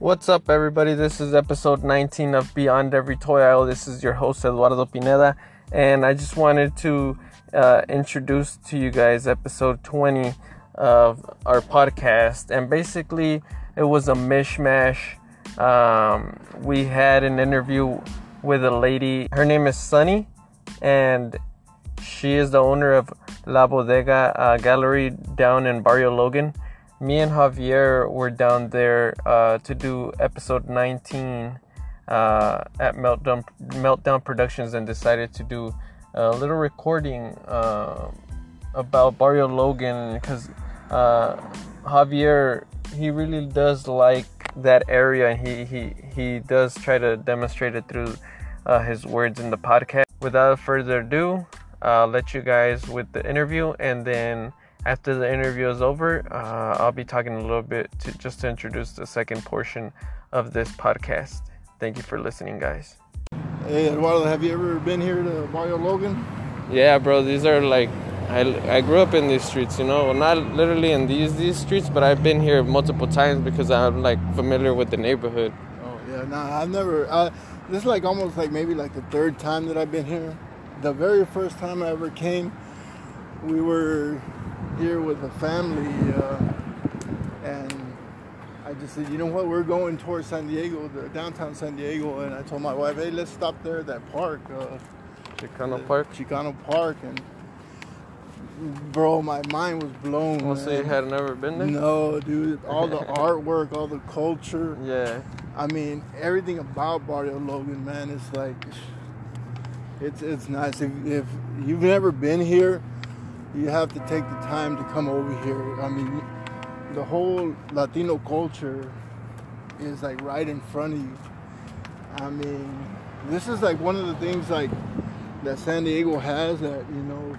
What's up, everybody? This is episode 19 of Beyond Every Toy Aisle. This is your host, Eduardo Pineda, and I just wanted to uh, introduce to you guys episode 20 of our podcast. And basically, it was a mishmash. Um, we had an interview with a lady. Her name is Sunny, and she is the owner of La Bodega uh, Gallery down in Barrio Logan. Me and Javier were down there uh, to do episode 19 uh, at Meltdown Meltdown Productions and decided to do a little recording uh, about Barrio Logan because uh, Javier he really does like that area and he he he does try to demonstrate it through uh, his words in the podcast. Without further ado, I'll let you guys with the interview and then after the interview is over, uh, I'll be talking a little bit to just to introduce the second portion of this podcast. Thank you for listening, guys. Hey Eduardo, have you ever been here to Barrio Logan? Yeah, bro. These are like I, I grew up in these streets, you know, well, not literally in these these streets, but I've been here multiple times because I'm like familiar with the neighborhood. Oh yeah, nah, I've never. Uh, this is like almost like maybe like the third time that I've been here. The very first time I ever came, we were here with a family, uh, and I just said, you know what, we're going towards San Diego, the downtown San Diego, and I told my wife, hey, let's stop there at that park, uh, Chicano Park. Chicano Park, and bro, my mind was blown. Well, so you had never been there? No, dude. All the artwork, all the culture. Yeah. I mean, everything about Barrio Logan, man, it's like, it's it's nice. If, if you've never been here, you have to take the time to come over here. I mean, the whole Latino culture is like right in front of you. I mean, this is like one of the things like that San Diego has that you know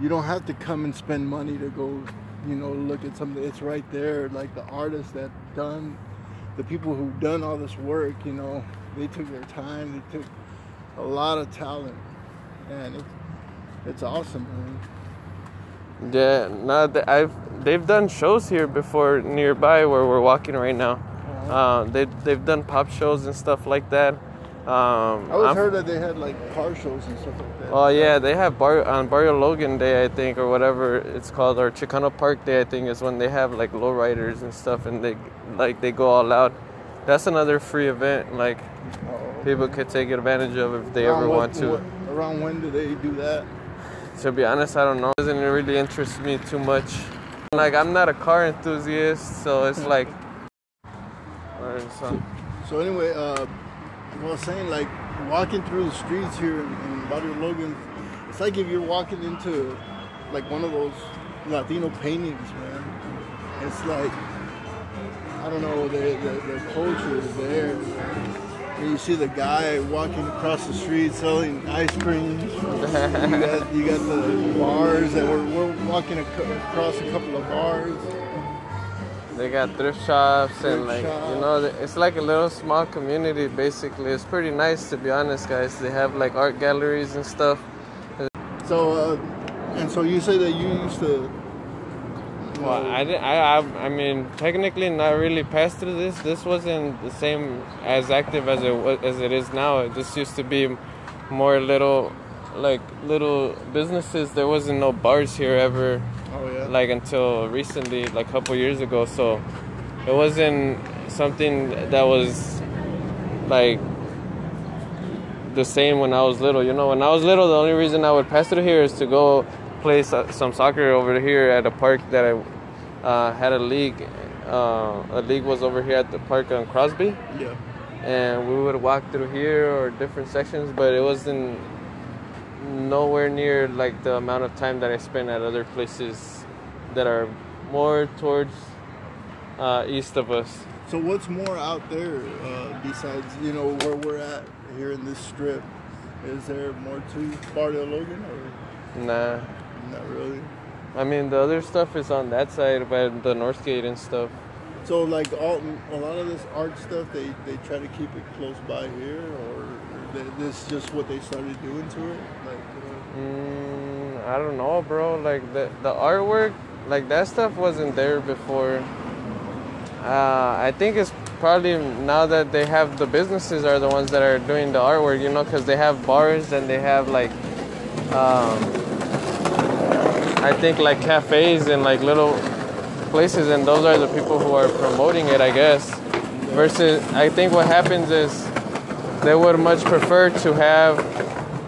you don't have to come and spend money to go you know look at something. It's right there. Like the artists that done, the people who done all this work. You know, they took their time. They took a lot of talent, and it's it's awesome, man. Yeah. No, I've they've done shows here before nearby where we're walking right now. Uh, they they've done pop shows and stuff like that. Um, I always I'm- heard that they had like car shows and stuff like that. Oh yeah, they have bar on Barrio Logan Day, I think, or whatever it's called, or Chicano Park Day, I think, is when they have like lowriders and stuff, and they like they go all out. That's another free event, like Oh. people could take advantage of if they Around ever what- want to. what- around when do they do that? To be honest, I don't know. It doesn't really interest me too much. Like I'm not a car enthusiast, so it's like. So- So anyway, uh, what I was saying like walking through the streets here in, in Barrio Logan, it's like if you're walking into like one of those Latino paintings, man. It's like I don't know, the the, the culture is there. And you see the guy walking across the street selling ice cream. you got you got the bars that we're, we're walking ac- across a couple of bars. They got thrift shops and like you know it's like a little small community basically. It's pretty nice to be honest, guys. They have like art galleries and stuff. So uh, and so you say that you used to. Well, I, didn't, I, I, I mean, technically not really passed through this. This wasn't the same as active as it was, as it is now. It just used to be more little, like little businesses. There wasn't no bars here ever, Oh yeah. like until recently, like a couple years ago. So it wasn't something that was like the same when I was little. You know, when I was little, the only reason I would pass through here is to go play some soccer over here at a park that I uh, had a league. Uh, a league was over here at the park on Crosby, yeah. and we would walk through here or different sections, but it wasn't nowhere near like the amount of time that I spent at other places that are more towards uh, east of us. So what's more out there uh, besides you know where we're at here in this strip? Is there more to Barrio Logan or Nah. not really? I mean, the other stuff is on that side by the Northgate and stuff. So like all a lot of this art stuff, they they try to keep it close by here, or th- this just what they started doing to it, like. Uh, Mm, I don't know, bro. Like the the artwork, like that stuff wasn't there before. Uh, I think it's probably now that they have the businesses are the ones that are doing the artwork, you know, because they have bars and they have like, um, I think like cafes and like little places, and those are the people who are promoting it, I guess. Versus, I think what happens is they would much prefer to have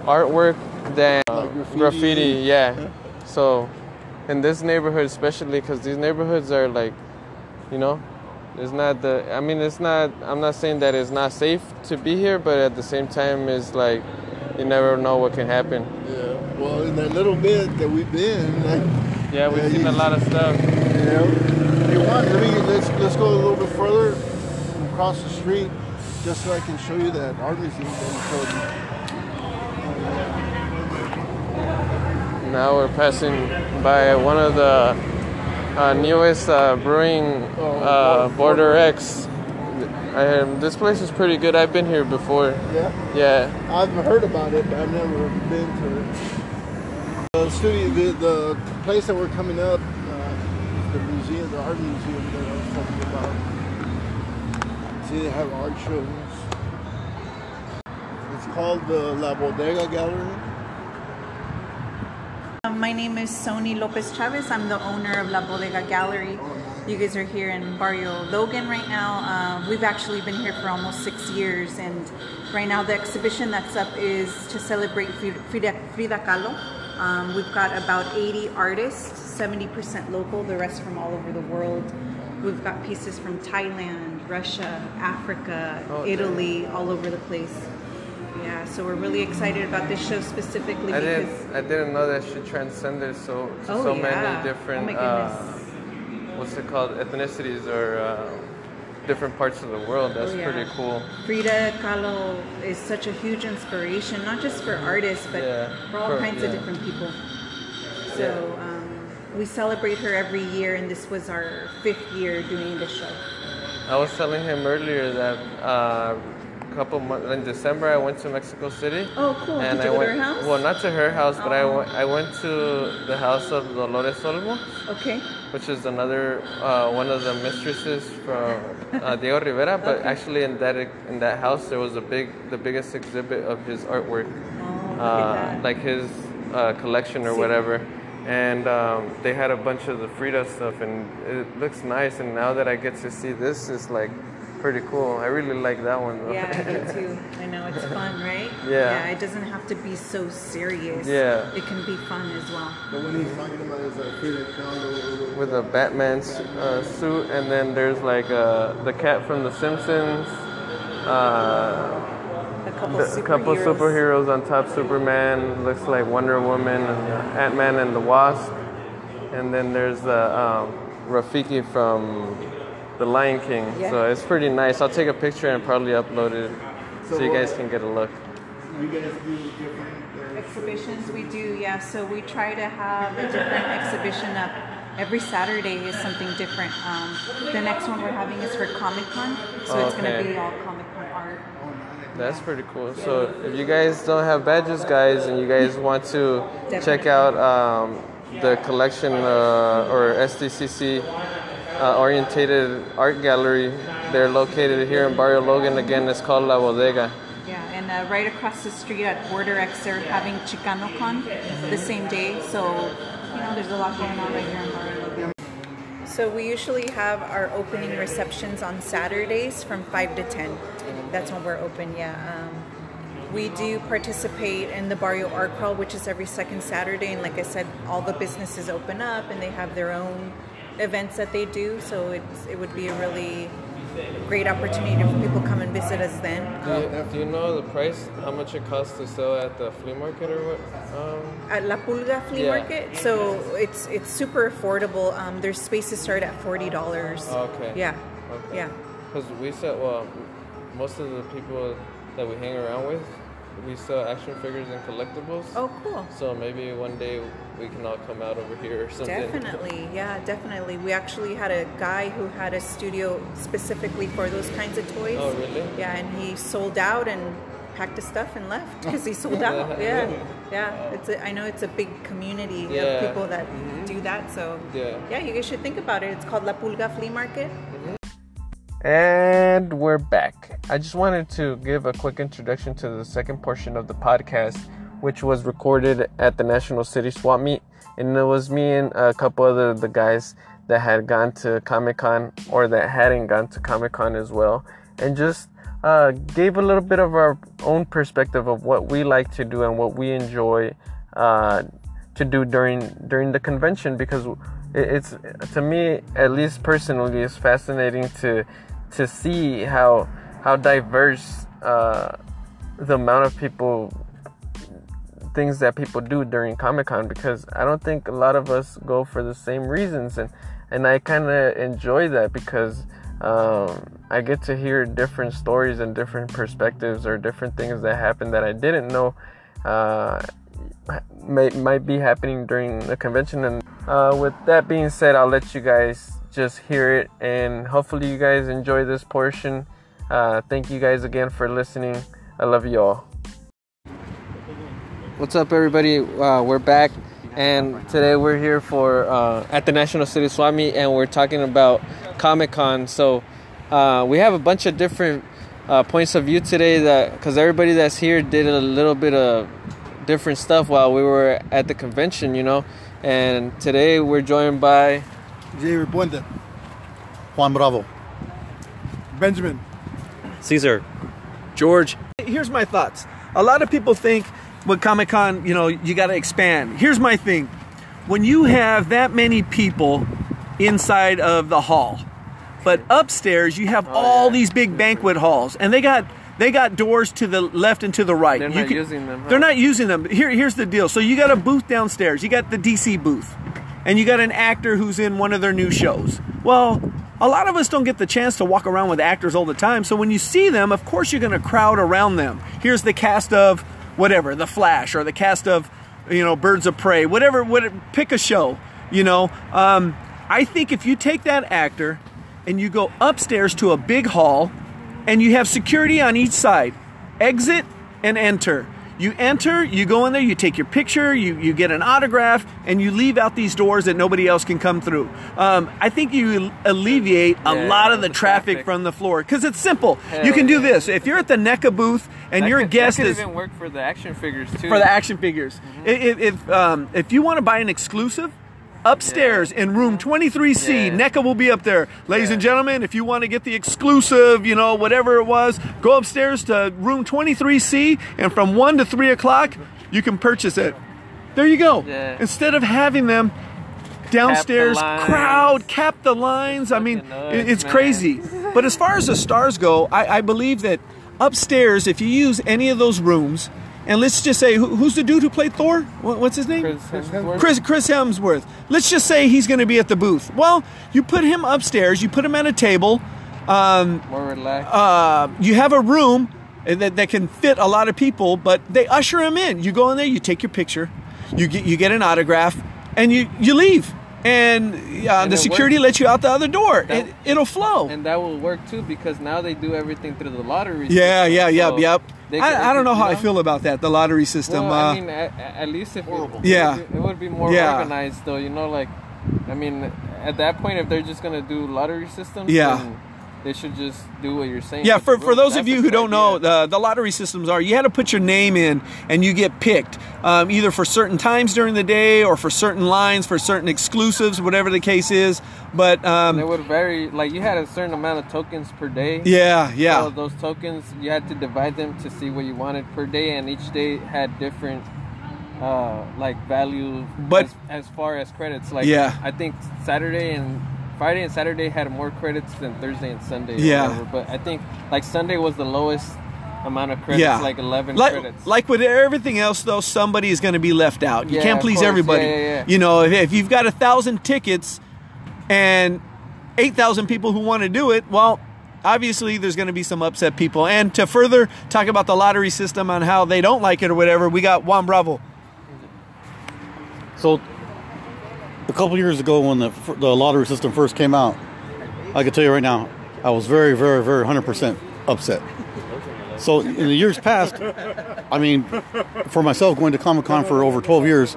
artwork than Like graffiti. graffiti. Yeah. So, in this neighborhood, especially because these neighborhoods are like, you know, it's not the. I mean, it's not. I'm not saying that it's not safe to be here, but at the same time, it's like you never know what can happen. Yeah. Well, in that little bit that we've been, like, Yeah, we've Yeah, seen a lot of stuff. you know, if you want, let me, let's let's go a little bit further across the street, just so I can show you that art museum that we showed you. Now we're passing by one of the uh, newest uh, brewing uh, Border X. I, this place is pretty good. I've been here before. Yeah. Yeah. I've heard about it, but I've never been to it. The studio, the, the place that we're coming up, uh, the museum, the art museum that I was talking about. See, they have art shows. It's called the La Bodega Gallery. Um, My name is Sony Lopez Chavez. I'm the owner of La Bodega Gallery. You guys are here in Barrio Logan right now. Uh, we've actually been here for almost six years, and right now the exhibition that's up is to celebrate Frida, Frida Kahlo. Um, we've got about 80 artists, 70% local, the rest from all over the world. We've got pieces from Thailand, Russia, Africa, Oh, damn. Italy, all over the place. Yeah, so we're really excited about this show specifically I because didn't. I didn't know that she transcended so to Oh, so yeah. many different. Oh, uh, what's it called? Ethnicities or uh, different parts of the world. That's Oh, yeah. pretty cool. Frida Kahlo is such a huge inspiration, not just for artists, but Yeah, for all for- kinds of different people. So um, we celebrate her every year, and this was our fifth year doing the show. I was telling him earlier that uh, couple months in December I went to Mexico City. Oh, cool. And Did you I go to went, her house? Well, not to her house, but I Oh. went, I went to the house of Dolores Olmo, Okay. which is another uh, one of the mistresses from uh, Diego Rivera. But Okay. actually, in that in that house, there was a big, the biggest exhibit of his artwork, Oh, uh, like his uh, collection or See. whatever. And um, they had a bunch of the Frida stuff, and it looks nice. And now that I get to see this, it's like pretty cool. I really like that one though. Yeah, I do too. I know it's fun, right? Yeah. Yeah, it doesn't have to be so serious. Yeah. It can be fun as well. The one he's talking about is a Frida Kahlo. with a Batman uh, suit, and then there's like uh, the cat from The Simpsons, uh, A couple a superheroes. couple superheroes on top. Superman looks like Wonder Woman, and Ant Man and the Wasp, and then there's the um, Rafiki from The Lion King. Yeah. So it's pretty nice. I'll take a picture and probably upload it so, So you guys can get a look. You guys do different. Uh, Exhibitions we do, yeah. So we try to have a different exhibition up. Every Saturday is something different. Um, the next one we're having is for Comic Con, so it's gonna be all Comic Con art. That's pretty cool. So if you guys don't have badges, guys, and you guys want to check out um, the collection uh, or SDCC uh, orientated art gallery, they're located here in Barrio Logan. Again, it's called La Bodega. Yeah, and uh, right across the street at Border X, they're having ChicanoCon the same day. So, you know, there's a lot going on right here in Barrio Logan. So we usually have our opening receptions on Saturdays from 5 to 10. That's when we're open, yeah. Um, we do participate in the Barrio Art Crawl, which is every second Saturday. And like I said, all the businesses open up and they have their own events that they do. So it's, it would be a really great opportunity for people to come and visit us then. Do you, do you know the price? How much it costs to sell at the flea market or what? Um, at La Pulga Flea Yeah. Market. So it's it's super affordable. Um, their spaces start at forty dollars. Okay. Yeah. Okay. Yeah. Because we sell, well, most of the people that we hang around with, we sell action figures and collectibles. Oh, cool. So maybe one day we can all come out over here or something. Definitely. Yeah, definitely. We actually had a guy who had a studio specifically for those kinds of toys. Oh, really? Yeah, and he sold out and packed his stuff and left because he sold out. Yeah. Yeah. It's a, I know it's a big community Yeah. of people that mm-hmm. do that. So Yeah. yeah, you guys should think about it. It's called La Pulga Flea Market. Mm-hmm. And we're back. I just wanted to give a quick introduction to the second portion of the podcast, which was recorded at the National City Swap Meet. And it was me and a couple other the guys that had gone to Comic Con or that hadn't gone to Comic Con as well. And just uh, gave a little bit of our own perspective of what we like to do and what we enjoy uh, to do during during the convention because it's to me at least personally it's fascinating to to see how how diverse uh, the amount of people things that people do during Comic Con because I don't think a lot of us go for the same reasons and and I kind of enjoy that because um, I get to hear different stories and different perspectives or different things that happen that I didn't know uh, may, might be happening during the convention and uh, with that being said I'll let you guys just hear it and hopefully you guys enjoy this portion. Uh, thank you guys again for listening. I love you all. What's up, everybody? Uh, we're back, and today we're here for uh, at the National City Swap Meet, and we're talking about Comic Con. So uh, we have a bunch of different uh, points of view today, that because everybody that's here did a little bit of different stuff while we were at the convention, you know. And today we're joined by Javier Puente, Juan Bravo. Benjamin. Caesar. George. Here's my thoughts. A lot of people think with Comic Con, you know, you got to expand. Here's my thing when you have that many people inside of the hall, but upstairs you have Oh, all yeah. these big banquet halls, and they got they got doors to the left and to the right. They're You not using them, huh? They're not using them. Here, here's the deal. So you got a booth downstairs. You got the DC booth, and you got an actor who's in one of their new shows. Well, a lot of us don't get the chance to walk around with actors all the time. So when you see them, of course you're going to crowd around them. Here's the cast of whatever, The Flash, or the cast of you know Birds of Prey, whatever. What pick a show. You know, um, I think if you take that actor and you go upstairs to a big hall and you have security on each side. Exit and enter. You enter, you go in there, you take your picture, you, you get an autograph, and you leave out these doors that nobody else can come through. Um, I think you alleviate a Yeah, lot of the, the traffic, traffic. from the floor because it's simple. Hell you can do yeah. this. If you're at the NECA booth and That your could- guest is even work for the action figures too. for the action figures. If if, um, if you want to buy an exclusive, upstairs in room 23C, Yeah. NECA will be up there. Ladies Yeah. and gentlemen, if you want to get the exclusive, you know, whatever it was, go upstairs to room 23C, and from 1 to 3 o'clock, you can purchase it. There you go. Yeah. Instead of having them downstairs lines. crowd cap the lines i mean nuts, it's man. crazy but as far as the stars go I, I believe that upstairs if you use any of those rooms and let's just say who, who's the dude who played thor What- what's his name Chris Hemsworth. Chris, Chris Hemsworth. Let's just say he's going to be at the booth. Well, you put him upstairs. You put him at a table. Um, more relaxed. uh, you have a room that, that can fit a lot of people, but they usher him in. You go in there, you take your picture, you get you get an autograph, and you you leave. And, uh, And the security works. lets you out the other door. That- it, it'll flow. and that will work too because now they do everything through the lottery. yeah, system, yeah, yeah, so yep. they I, I don't know how I feel about that. The lottery system. Well, uh, I mean, at, at least if it, Yeah. it, would be, it would be more Yeah. organized, though. You know, like, I mean, at that point, if they're just gonna do lottery systems, Yeah. then they should just do what you're saying. Yeah, for, for those rules. of you who don't know, the, the lottery systems are you had to put your name in and you get picked um, either for certain times during the day or for certain lines, for certain exclusives, whatever the case is. But they um, would vary. Like, you had a certain amount of tokens per day. yeah, yeah. So those tokens, you had to divide them to see what you wanted per day, and each day had different, uh, like value. But- as, as far as credits, like Yeah. I think Saturday and Friday and Saturday had more credits than Thursday and Sunday. Yeah. whatever. But I think like Sunday was the lowest amount of credits, yeah, like eleven like, credits. Like with everything else, though, somebody is going to be left out. You Yeah, can't please everybody. Yeah, yeah, yeah. You know, if, if you've got a thousand tickets and eight thousand people who want to do it, well, obviously there's going to be some upset people. And to further talk about the lottery system on how they don't like it or whatever, we got Juan Bravo. So, a couple years ago, when the the lottery system first came out, I can tell you right now, I was very, very, very 100% upset. So, in the years past, I mean, for myself, going to Comic Con for over 12 years,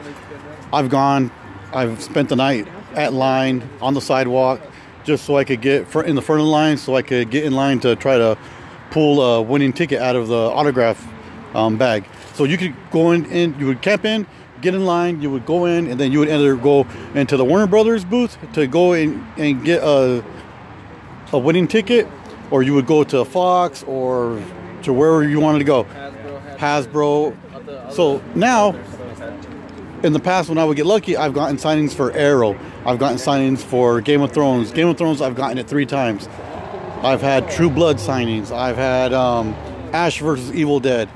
I've gone, I've spent the night at line on the sidewalk, just so I could get in the front of the line, so I could get in line to try to pull a winning ticket out of the autograph um, bag. So you could go in, in, you would camp in, get in line, you would go in, and then you would either go into the Warner Brothers booth to go in and get a a winning ticket, or you would go to Fox or to wherever you wanted to go. Hasbro. So now, in the past, when I would get lucky, I've gotten signings for Arrow. I've gotten signings for Game of Thrones. Game of Thrones, I've gotten it three times. I've had True Blood signings. I've had um, Ash versus Evil Dead.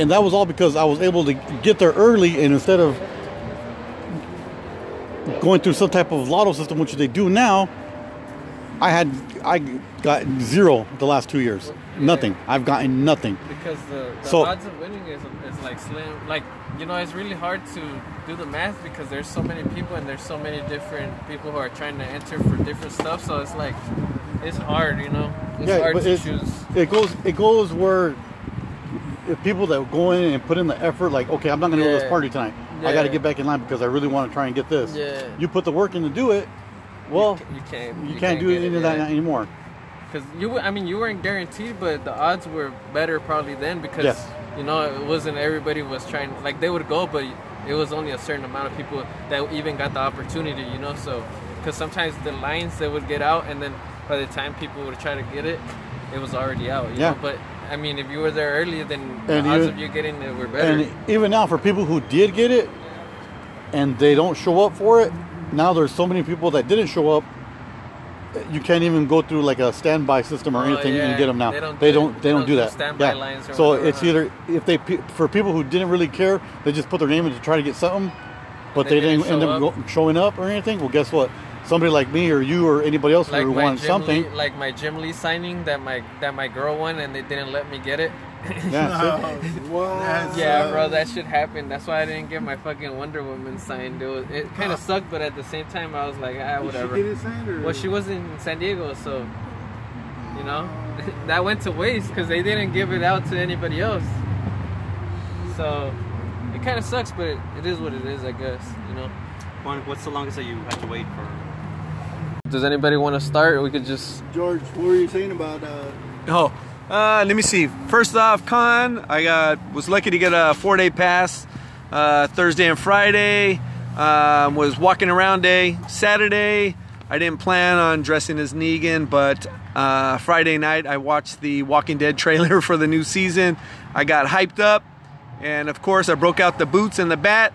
And that was all because I was able to get there early and instead of going through some type of lotto system, which they do now, I had I got zero the last two years. Nothing. I've gotten nothing. because the, the So- odds of winning is, is like slim. Like you know, it's really hard to do the math because there's so many people and there's so many different people who are trying to enter for different stuff. So it's like it's hard, you know. It's hard but to choose. It goes it goes where people that go in and put in the effort, like, okay, I'm not gonna go to this party tonight. I got to get back in line because I really want to try and get this. Yeah. You put the work in to do it. Well, you can't. you, can't, do get any of that anymore. Because you, I mean, you weren't guaranteed, but the odds were better probably then because Yes. you know it wasn't everybody was trying. Like they would go, but it was only a certain amount of people that even got the opportunity. You know, so because sometimes the lines they would get out, and then by the time people would try to get it, it was already out. You Yeah. Know? But I mean, if you were there earlier, then the And odds you- of you getting it were better. And even now, for people who did get it and they don't show up for it, now there's so many people that didn't show up. You can't even go through like a standby system or Oh, anything yeah. and get them now. They don't They do- don't. They, don't, do that. standby yeah. lines so whatever, it's huh? either if they for people who didn't really care, they just put their name in to try to get something, but They they, didn't didn't, end show up showing up or anything. Well, guess what? Somebody like me or you or anybody else like who my wanted something. Lee, like my Jim Lee signing that my that my girl won, and they didn't let me get it. Yeah. What? Yeah, bro, that shit happened. That's why I didn't get my fucking Wonder Woman signed. It was it kind of sucked, but at the same time, I was like, ah, whatever. Did she get it signed or? Well, she was in San Diego, so you know that went to waste because they didn't give it out to anybody else. So it kind of sucks, but it, it is what it is, I guess. You know. Juan, what's the longest that you had to wait for? Does anybody want to start? We could just. George, what were you saying about? Uh, Oh, uh, let me see. First off, con I got was lucky to get a four day pass uh, Thursday and Friday. Um, was walking around day. Saturday, I didn't plan on dressing as Negan, but uh, Friday night I watched the Walking Dead trailer for the new season. I got hyped up, and of course I broke out the boots and the bat,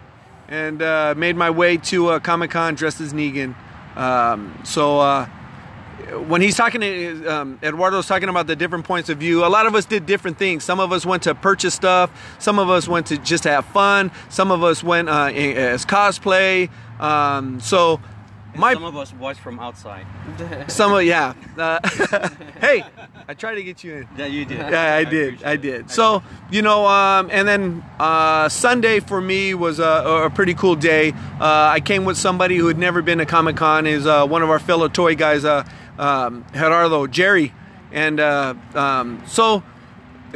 and uh, made my way to uh, Comic Con dressed as Negan. Um, so. Uh, when he's talking to um, Eduardo's talking about the different points of view. A lot of us did different things. Some of us went to purchase stuff. Some of us went to just have fun. Some of us went uh, as cosplay. Um, so my some of us watch from outside. some of yeah. Uh, hey, I tried to get you in. Yeah, you did. Yeah, I did. appreciate I it. did. So you know, um, and then uh, Sunday for me was a, a pretty cool day. Uh, I came with somebody who had never been to Comic Con. Is uh, one of our fellow toy guys, uh, um, Gerardo Jerry, and uh, um, so.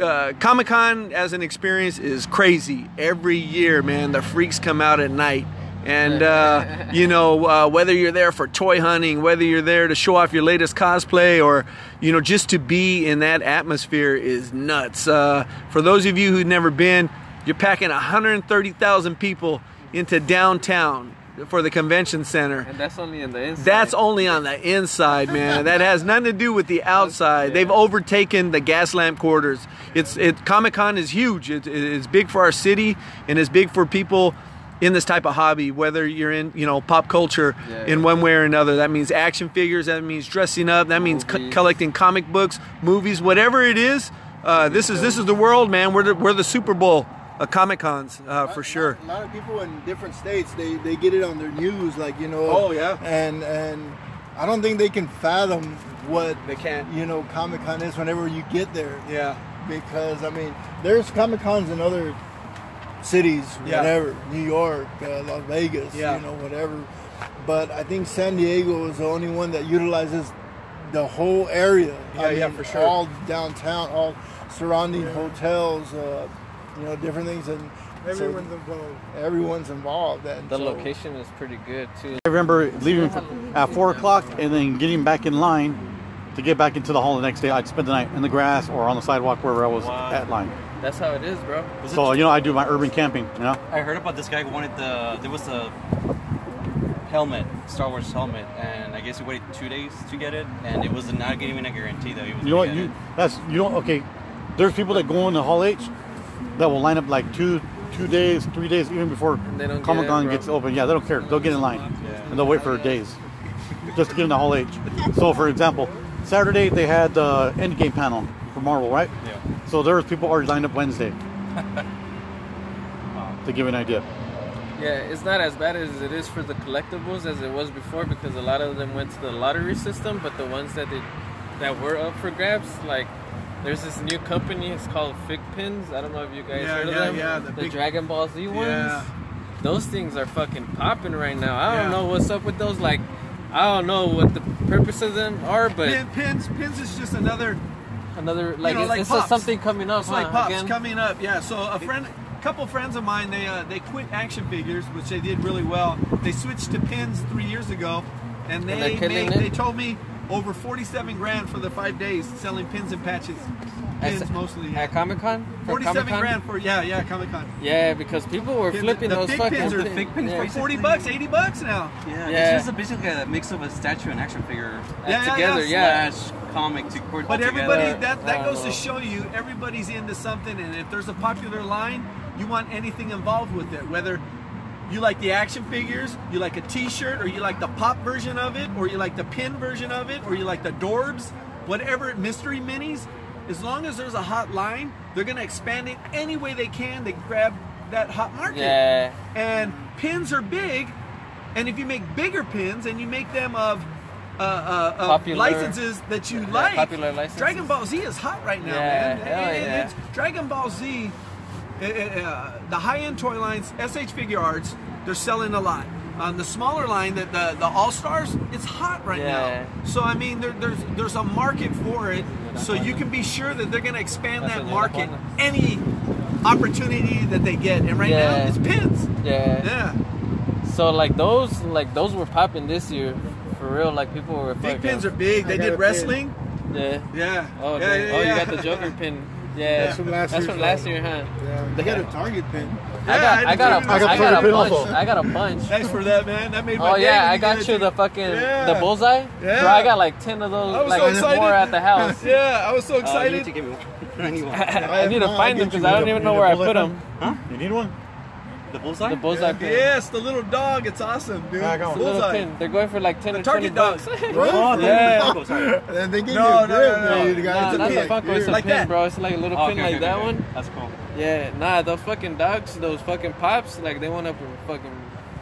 Uh, Comic Con as an experience is crazy. Every year, man, the freaks come out at night. And, uh, you know, uh, whether you're there for toy hunting, whether you're there to show off your latest cosplay, or, you know, just to be in that atmosphere is nuts. Uh, for those of you who've never been, you're packing 130,000 people into downtown for the convention center. And that's only in the inside. That's only on the inside, man. That has nothing to do with the outside. They've overtaken the Gaslamp Quarters. It's it Comic Con is huge. It, it's big for our city and it's big for people in this type of hobby. Whether you're in you know pop culture Yeah. in one way or another, that means action figures. That means dressing up. That means co- collecting comic books, movies, whatever it is. Uh, this is this is the world, man. We're the, we're the Super Bowl of Comic Cons uh, for sure. A lot of people in different states, they, they get it on their news, like you know. Oh, yeah. And and I don't think they can fathom what They can't. you know Comic Con is whenever you get there. Yeah. Because I mean, there's Comic Cons in other cities, Yeah. whatever, New York, uh, Las Vegas, Yeah. you know, whatever. But I think San Diego is the only one that utilizes the whole area. Yeah, I yeah, mean, for sure. All downtown, all surrounding hotels, uh, you know, different things, and Everyone's involved. Everyone's involved. And The so- location is pretty good too. I remember leaving at four o'clock and then getting back in line to get back into the hall the next day. I'd spend the night in the grass or on the sidewalk wherever I was Wow. at line. That's how it is, bro. Was So you know, I do my urban camping. You know, I heard about this guy who wanted the. There was a helmet, Star Wars helmet, and I guess he waited two days to get it, and it was not even a guarantee that he was. you know what? You it. that's you don't okay. There's people that go into Hall H that will line up like two two days, three days even before they don't get Comic Con in, gets open. Yeah, they don't care. They'll get in line Yeah. and they'll wait for days just to get into Hall H. So, for example, Saturday they had the Endgame panel for Marvel, right? Yeah. So there was people already lined up Wednesday. to give you an idea. Yeah, it's not as bad as it is for the collectibles as it was before because a lot of them went to the lottery system, but the ones that they that were up for grabs, like there's this new company, it's called Fig Pins. I don't know if you guys Yeah, heard of yeah, them. yeah, the, the big- Dragon Ball Z ones. Yeah. Those things are fucking popping right now. I don't Yeah. know what's up with those. Like, I don't know what the purpose of them are, but Pin, pins, pins is just another. Another like, know, it's, like it's Pops. something coming up. It's huh, like pops again? coming up. Yeah. So a friend, a couple friends of mine, they uh, they quit action figures, which they did really well. They switched to pins three years ago, and they're they made. They told me over forty-seven grand for the five days selling pins and patches. Pins At- mostly. At Comic Con? Forty-seven grand for yeah, yeah, Comic Con. Yeah, because people were Yeah, flipping the those fig fucking pins are- the fig pins yeah. for Forty bucks, eighty bucks now. Yeah, Yeah. it's just a, basically a mix of a statue and action figure. Yeah, yeah, together, yeah. yeah. Slash comic to put But together. everybody, that, that goes to show you, everybody's into something, and if there's a popular line, you want anything involved with it. Whether you like the action figures, you like a T-shirt, or you like the pop version of it, or you like the pin version of it, or you like the Dorbz, whatever mystery minis. As long as there's a hot line, they're gonna expand it any way they can to grab that hot market. Yeah. And pins are big, and if you make bigger pins and you make them of uh, uh, Popular- licenses that you Yeah, like, popular licenses. Dragon Ball Z is hot right now, Yeah, man. hell It- it- yeah. it's- Dragon Ball Z, uh, uh, the high-end toy lines, SH Figuarts, they're selling a lot. On the smaller line, the the, the All Stars, it's hot right Yeah. now. So I mean, there, there's there's a market for it. So you can be sure that they're going to expand that market any opportunity that they get. And right now, it's pins. Yeah. Yeah. So like those like those were popping this year. For real, like people were Big fucking pins are big. They I got a did pin. wrestling. Yeah. Yeah. Oh, yeah, yeah, oh, yeah. you got the Joker pin. Yeah. That's from last That's year's from last year, huh? Yeah, they got a Target pin. I got, I got a, I I got got, Target a pin bunch. I got a bunch. Thanks for that, man. That made my Oh yeah, I got you the fucking Yeah. the bullseye. Yeah. Bro, I got like ten of those, I was like so excited. more at the house. Yeah, I was so Oh, you excited. need to give me one. I need one. I need to find them because I don't even know where I put pen? them. You need one? The bullseye? The bullseye pin. Yes, the little dog. It's awesome, dude. Yeah, I got It's little Bullseye. pin. They're going for like ten The or twenty Target bucks. dog. Really? Oh, yeah. Oh, sorry. And they give No, you no, a grip. no, no. man. You Nah, got not to the like, Funko, it's a Like pin, that. bro. It's like a little Oh, pin okay, like okay, that okay. one. That's cool. Yeah, nah, those fucking dogs, those fucking pops, like they went up in fucking,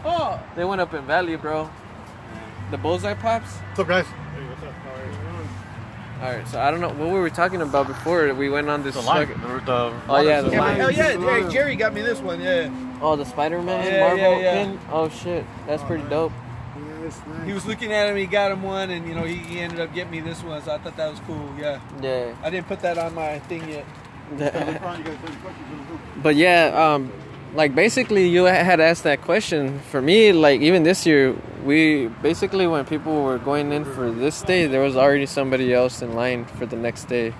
Oh, they went up in value, bro. The bullseye pops. What's up, guys? Hey, what's up? All right, so I don't know what were we were talking about before we went on this. The line. fucking- The, the Oh, yeah, the yeah, line. oh yeah, Jerry, Jerry got me this one. Yeah, Oh, the Spider-Man Yeah, Marvel yeah, yeah. pin. Oh shit, that's pretty dope. Yeah, it's nice. he was looking at him. He got him one, and you know he, he ended up getting me this one. So I thought that was cool. Yeah, Yeah. I didn't put that on my thing yet. but yeah, um, like basically you had asked that question. For me, like even this year, we basically when people were going in for this day, there was already somebody else in line for the next day.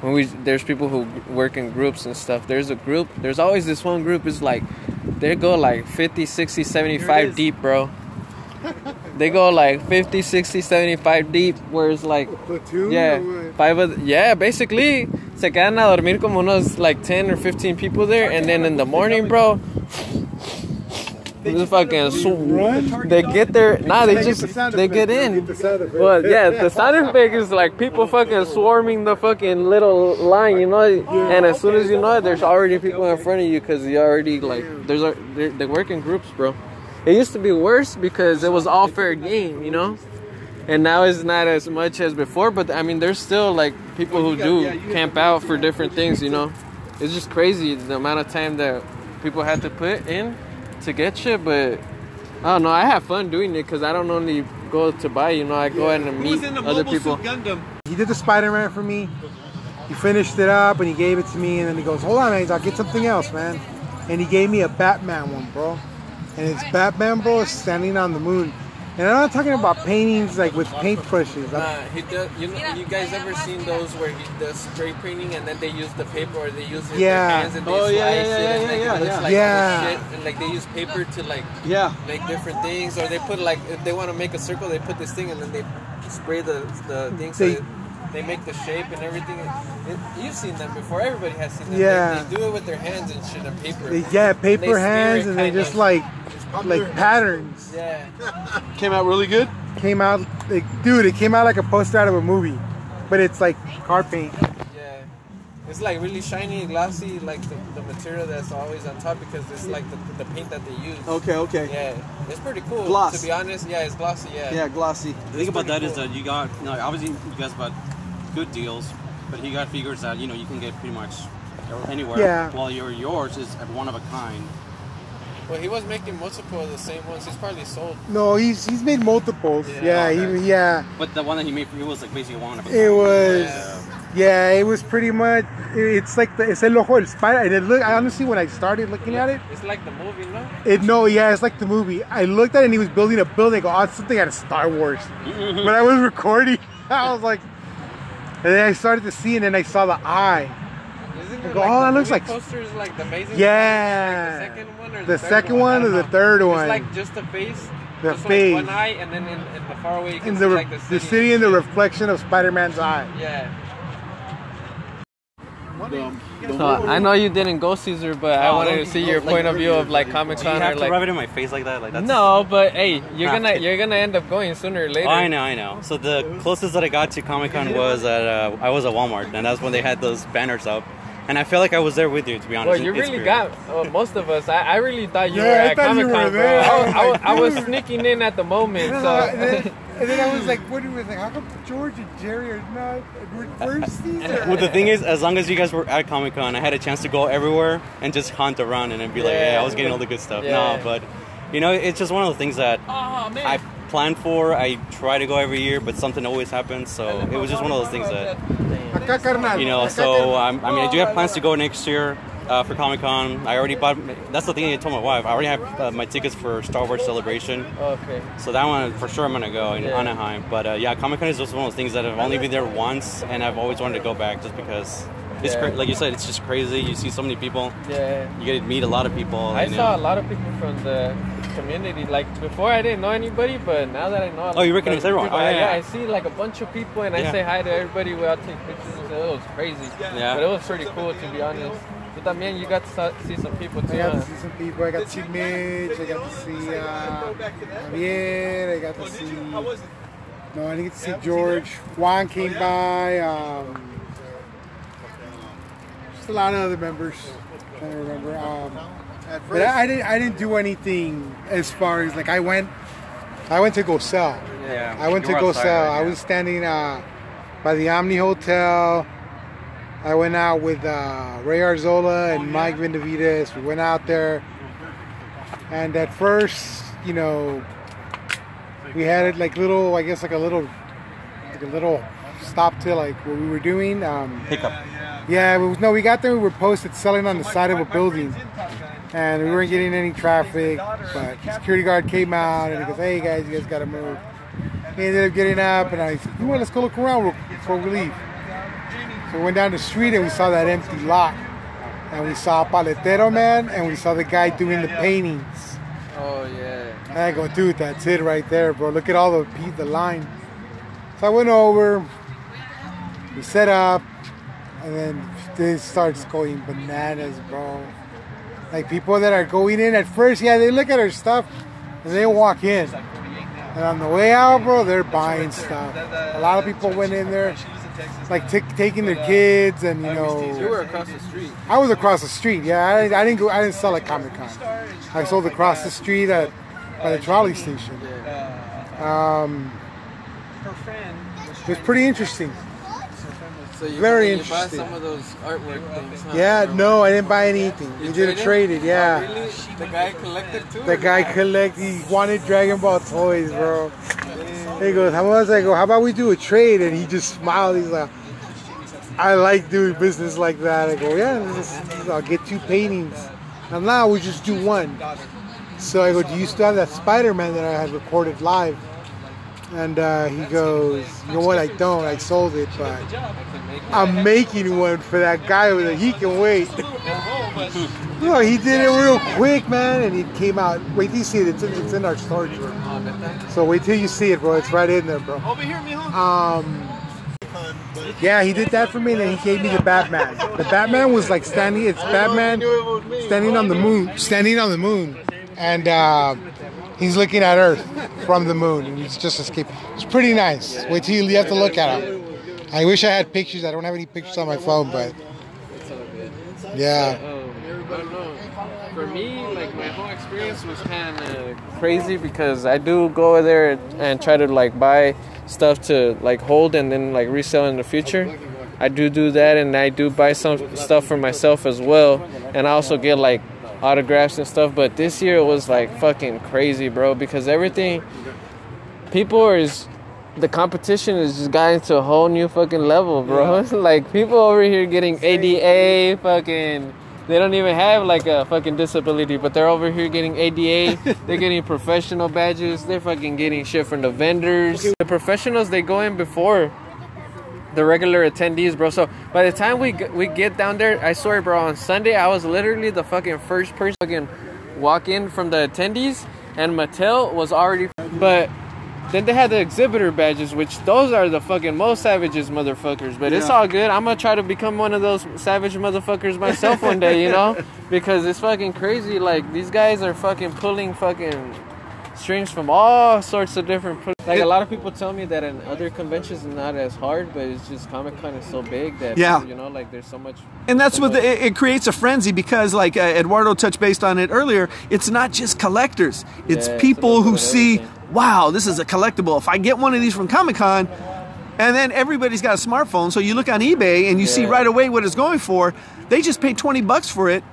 When we there's people who work in groups and stuff. There's a group. There's always this one group is like they go like 50, 60, 75 deep, bro. they go like 50, 60, 75 deep where it's like Platoon? yeah, five of yeah, basically se quedan a dormir como unos like 10 or 15 people there and then in the morning, bro, this fucking sw- run? they get there, nah, they just they get in. get the sound effect. Well, yeah, the sound effect is like people fucking swarming the fucking little line, you know, and as soon as you know it, there's already people in front of you because you already like there's a they they work in groups, bro. It used to be worse because it was all fair game, you know, and now it's not as much as before. But I mean, there's still like people who do camp out for different things, you know. It's just crazy the amount of time that people had to put in to get shit, but. I don't know. I have fun doing it because I don't only go to buy. You know, I go in and Who meet was in the other people. Suit Gundam? He did the Spider-Man for me. He finished it up and he gave it to me, and then he goes, "Hold on, man. I'll get something else, man." and he gave me a Batman one, bro. And it's Batman, bro, standing on the moon. And I'm not talking about paintings like with paintbrushes. I'm- Uh, he does. You know, you guys ever seen those where he does spray painting and then they use the paper or they use his Yeah. their hands and they Oh, slice yeah, yeah, it yeah, and yeah, like, yeah, it looks yeah. like Yeah. shit and like they use paper to like Yeah. make different things or they put like if they want to make a circle they put this thing and then they spray the the thing so They- it- they make the shape and everything. It, you've seen them before. Everybody has seen them. Yeah. They, they do it with their hands and shit on paper. They, yeah, paper smear hands and they kind just of. like like patterns. Yeah. Came out really good. Came out like dude, it came out like a poster out of a movie. But it's like car paint. Yeah. It's like really shiny glossy, like the, the material that's always on top because it's like the, the paint that they use. Okay, okay. Yeah, it's pretty cool. Gloss. To be honest, yeah, it's glossy. Yeah. Yeah, glossy. The thing about that pretty is that you got, you know, obviously you guys got good deals, but he got figures that you know you can get pretty much anywhere. Yeah. While your yours is one of a kind. Well, he was making multiple of the same ones. He's probably sold. No, he's he's made multiples. Yeah. Yeah, Okay. he, yeah. But the one that he made for you was like basically one of a It was Yeah. yeah, it was pretty much it's like the it's el ojo del spider and it look I honestly when I started looking at it It's like the movie, no? It no, yeah, it's like the movie. I looked at it and he was building a building. I go, oh, it's something out of Star Wars. but I was recording. I was like, and then I started to see, and then I saw the eye. Isn't it go, like oh, the that looks movie like- posters like the amazing. Yeah. Like the second one or The the, third second one, one or the know. third It's one? like just the face. The just face. Like one eye, and then in, in the far away you can In see the, like the city. the city and the reflection of Spider-Man's eye. Yeah. The, the So I know you didn't go Caesar, but I Oh, wanted to see your like, point of view of like like, Comic Do you Con have or to like. rub it in my face like that? Like that's No, but hey, you're Nah. gonna you're gonna end up going sooner or later. Oh, I know, I know. So the closest that I got to Comic Con was at uh, I was at Walmart, and that's when they had those banners up, and I feel like I was there with you, to be honest. Well, you in really spirit. got uh, most of us. I, I really thought you Yeah, were I at Comic Con, bro. I, I was- was I, was, like, I was dude. sneaking in at the moment. and, So then, and then I was like, what do you like? How come George and Jerry are not? Where's Caesar? Well, the thing is, as long as you guys were at Comic Con, I had a chance to go everywhere and just hunt around and then be like, Yeah. yeah, I was getting all the good stuff. Yeah. No, but you know, it's just one of the things that oh man. I plan for. I try to go every year, but something always happens. So it was just one of those things that you know. So. I'm, I mean, I do have plans to go next year uh, for Comic Con. I already bought. That's the thing I told my wife. I already have uh, my tickets for Star Wars Celebration. okay. So that one for sure I'm gonna go in Yeah. Anaheim. But uh, yeah, Comic Con is just one of those things that I've only been there once, and I've always wanted to go back just because it's Yeah. cra- like you said, it's just crazy. You see so many people. Yeah. You get to meet a lot of people. I you know. saw a lot of people from the community. Like before, I didn't know anybody, but now that I know, Oh, you recognize the everyone? people, Oh, I- yeah. I see like a bunch of people, and I say hi to everybody. We all take pictures. and stuff. It was crazy. Yeah. But it was pretty cool to be honest. But también you got to see some people too. I got to see some people. I got to see Mitch. I got to see uh, Javier. I got to see. No, I didn't get to see George. Juan came by. Um, just a lot of other members. i trying to remember. Um, but I, I didn't. I didn't do anything as far as like I went. I went to go sell. Yeah. I went to go outside, sell. right? I was standing uh, by the Omni Hotel. I went out with uh, Ray Arzola and Mike Vindavides. We went out there, and at first, you know, we had it like little, I guess, like a little, like a little stop to like what we were doing. Um, Pickup. yeah, we, no, we got there. We were posted selling on the side of a building, and we weren't getting any traffic. But the security guard came out and he goes, "Hey guys, you guys got to move." He ended up getting up, and I said, "You want? Let's go look around before we leave." So we went down the street and we saw that empty lot, and we saw a paletero man, and we saw the guy doing the paintings. Oh yeah. And I go, dude, that's it right there, bro. Look at all the pe- the line. So I went over, we set up, and then this starts going bananas, bro. Like people that are going in at first, yeah, they look at our stuff and they walk in. And on the way out, bro, they're buying stuff. A lot of people went in there, like t- taking their kids, and you You know, were across the street. I was across the street. Yeah, I, I didn't go. I didn't sell at Comic Con. I sold across the street at by the trolley station. Um, it was pretty interesting. So you, Very you interesting. some of those artwork things. Huh? Yeah, no, I didn't buy anything. You We did a traded? traded. Yeah. Oh, really? The guy collected too. The guy collected. He wanted Dragon Ball toys, bro. He goes, "How much?" I go, "How about we do a trade?" And he just smiled. He's like, "I like doing business like that." I go, "Yeah, is- I'll get two paintings." And now we just do one. So I go, do you still have that Spider-Man that I had recorded live? And uh, he goes, you know what? I don't. I sold it, but I'm making one for that guy with it. He can wait. no, he did it real quick, man, and it came out. Wait till you see it. It's in, it's in our storage room. So wait till you see it, bro. It's right in there, bro. Over here, mijo. Um, yeah, he did that for me, and then he gave me the Batman. The Batman was like standing. It's Batman standing on the moon, standing on the moon, and uh, he's looking at Earth from the moon, and he's just escaping. It's pretty nice. Wait till you, have to look at him. I wish I had pictures. I don't have any pictures on my phone, but yeah. Um. For me, like my whole experience was kind of crazy because I do go over there and try to like buy stuff to like hold and then like resell in the future. I do do that, and I do buy some stuff for myself as well, and I also get like autographs and stuff. But this year it was like fucking crazy, bro, because everything people are is the competition is just got to a whole new fucking level, bro. like people over here getting ADA, fucking. They don't even have like a fucking disability, but they're over here getting ADA. they're getting professional badges. They're fucking getting shit from the vendors. The professionals they go in before the regular attendees, bro. So by the time we g- we get down there, I swear, bro, on Sunday I was literally the fucking first person fucking walk in from the attendees, and Mattel was already. But then they had the exhibitor badges, which those are the fucking most savages motherfuckers. But it's all good. I'm gonna try to become one of those savage motherfuckers myself one day, you know, because it's fucking crazy. Like these guys are fucking pulling fucking strings from all sorts of different. pl- Like a lot of people tell me that in other conventions it's not as hard, but it's just Comic Con is so big that Yeah. you know, like there's so much. And that's so what much- the, it, it creates a frenzy because, like uh, Eduardo touched based on it earlier, it's not just collectors; it's Yeah, people little who see, wow, this is a collectible. If I get one of these from Comic Con, and then everybody's got a smartphone, so you look on eBay and you see right away what it's going for. They just paid twenty bucks for it.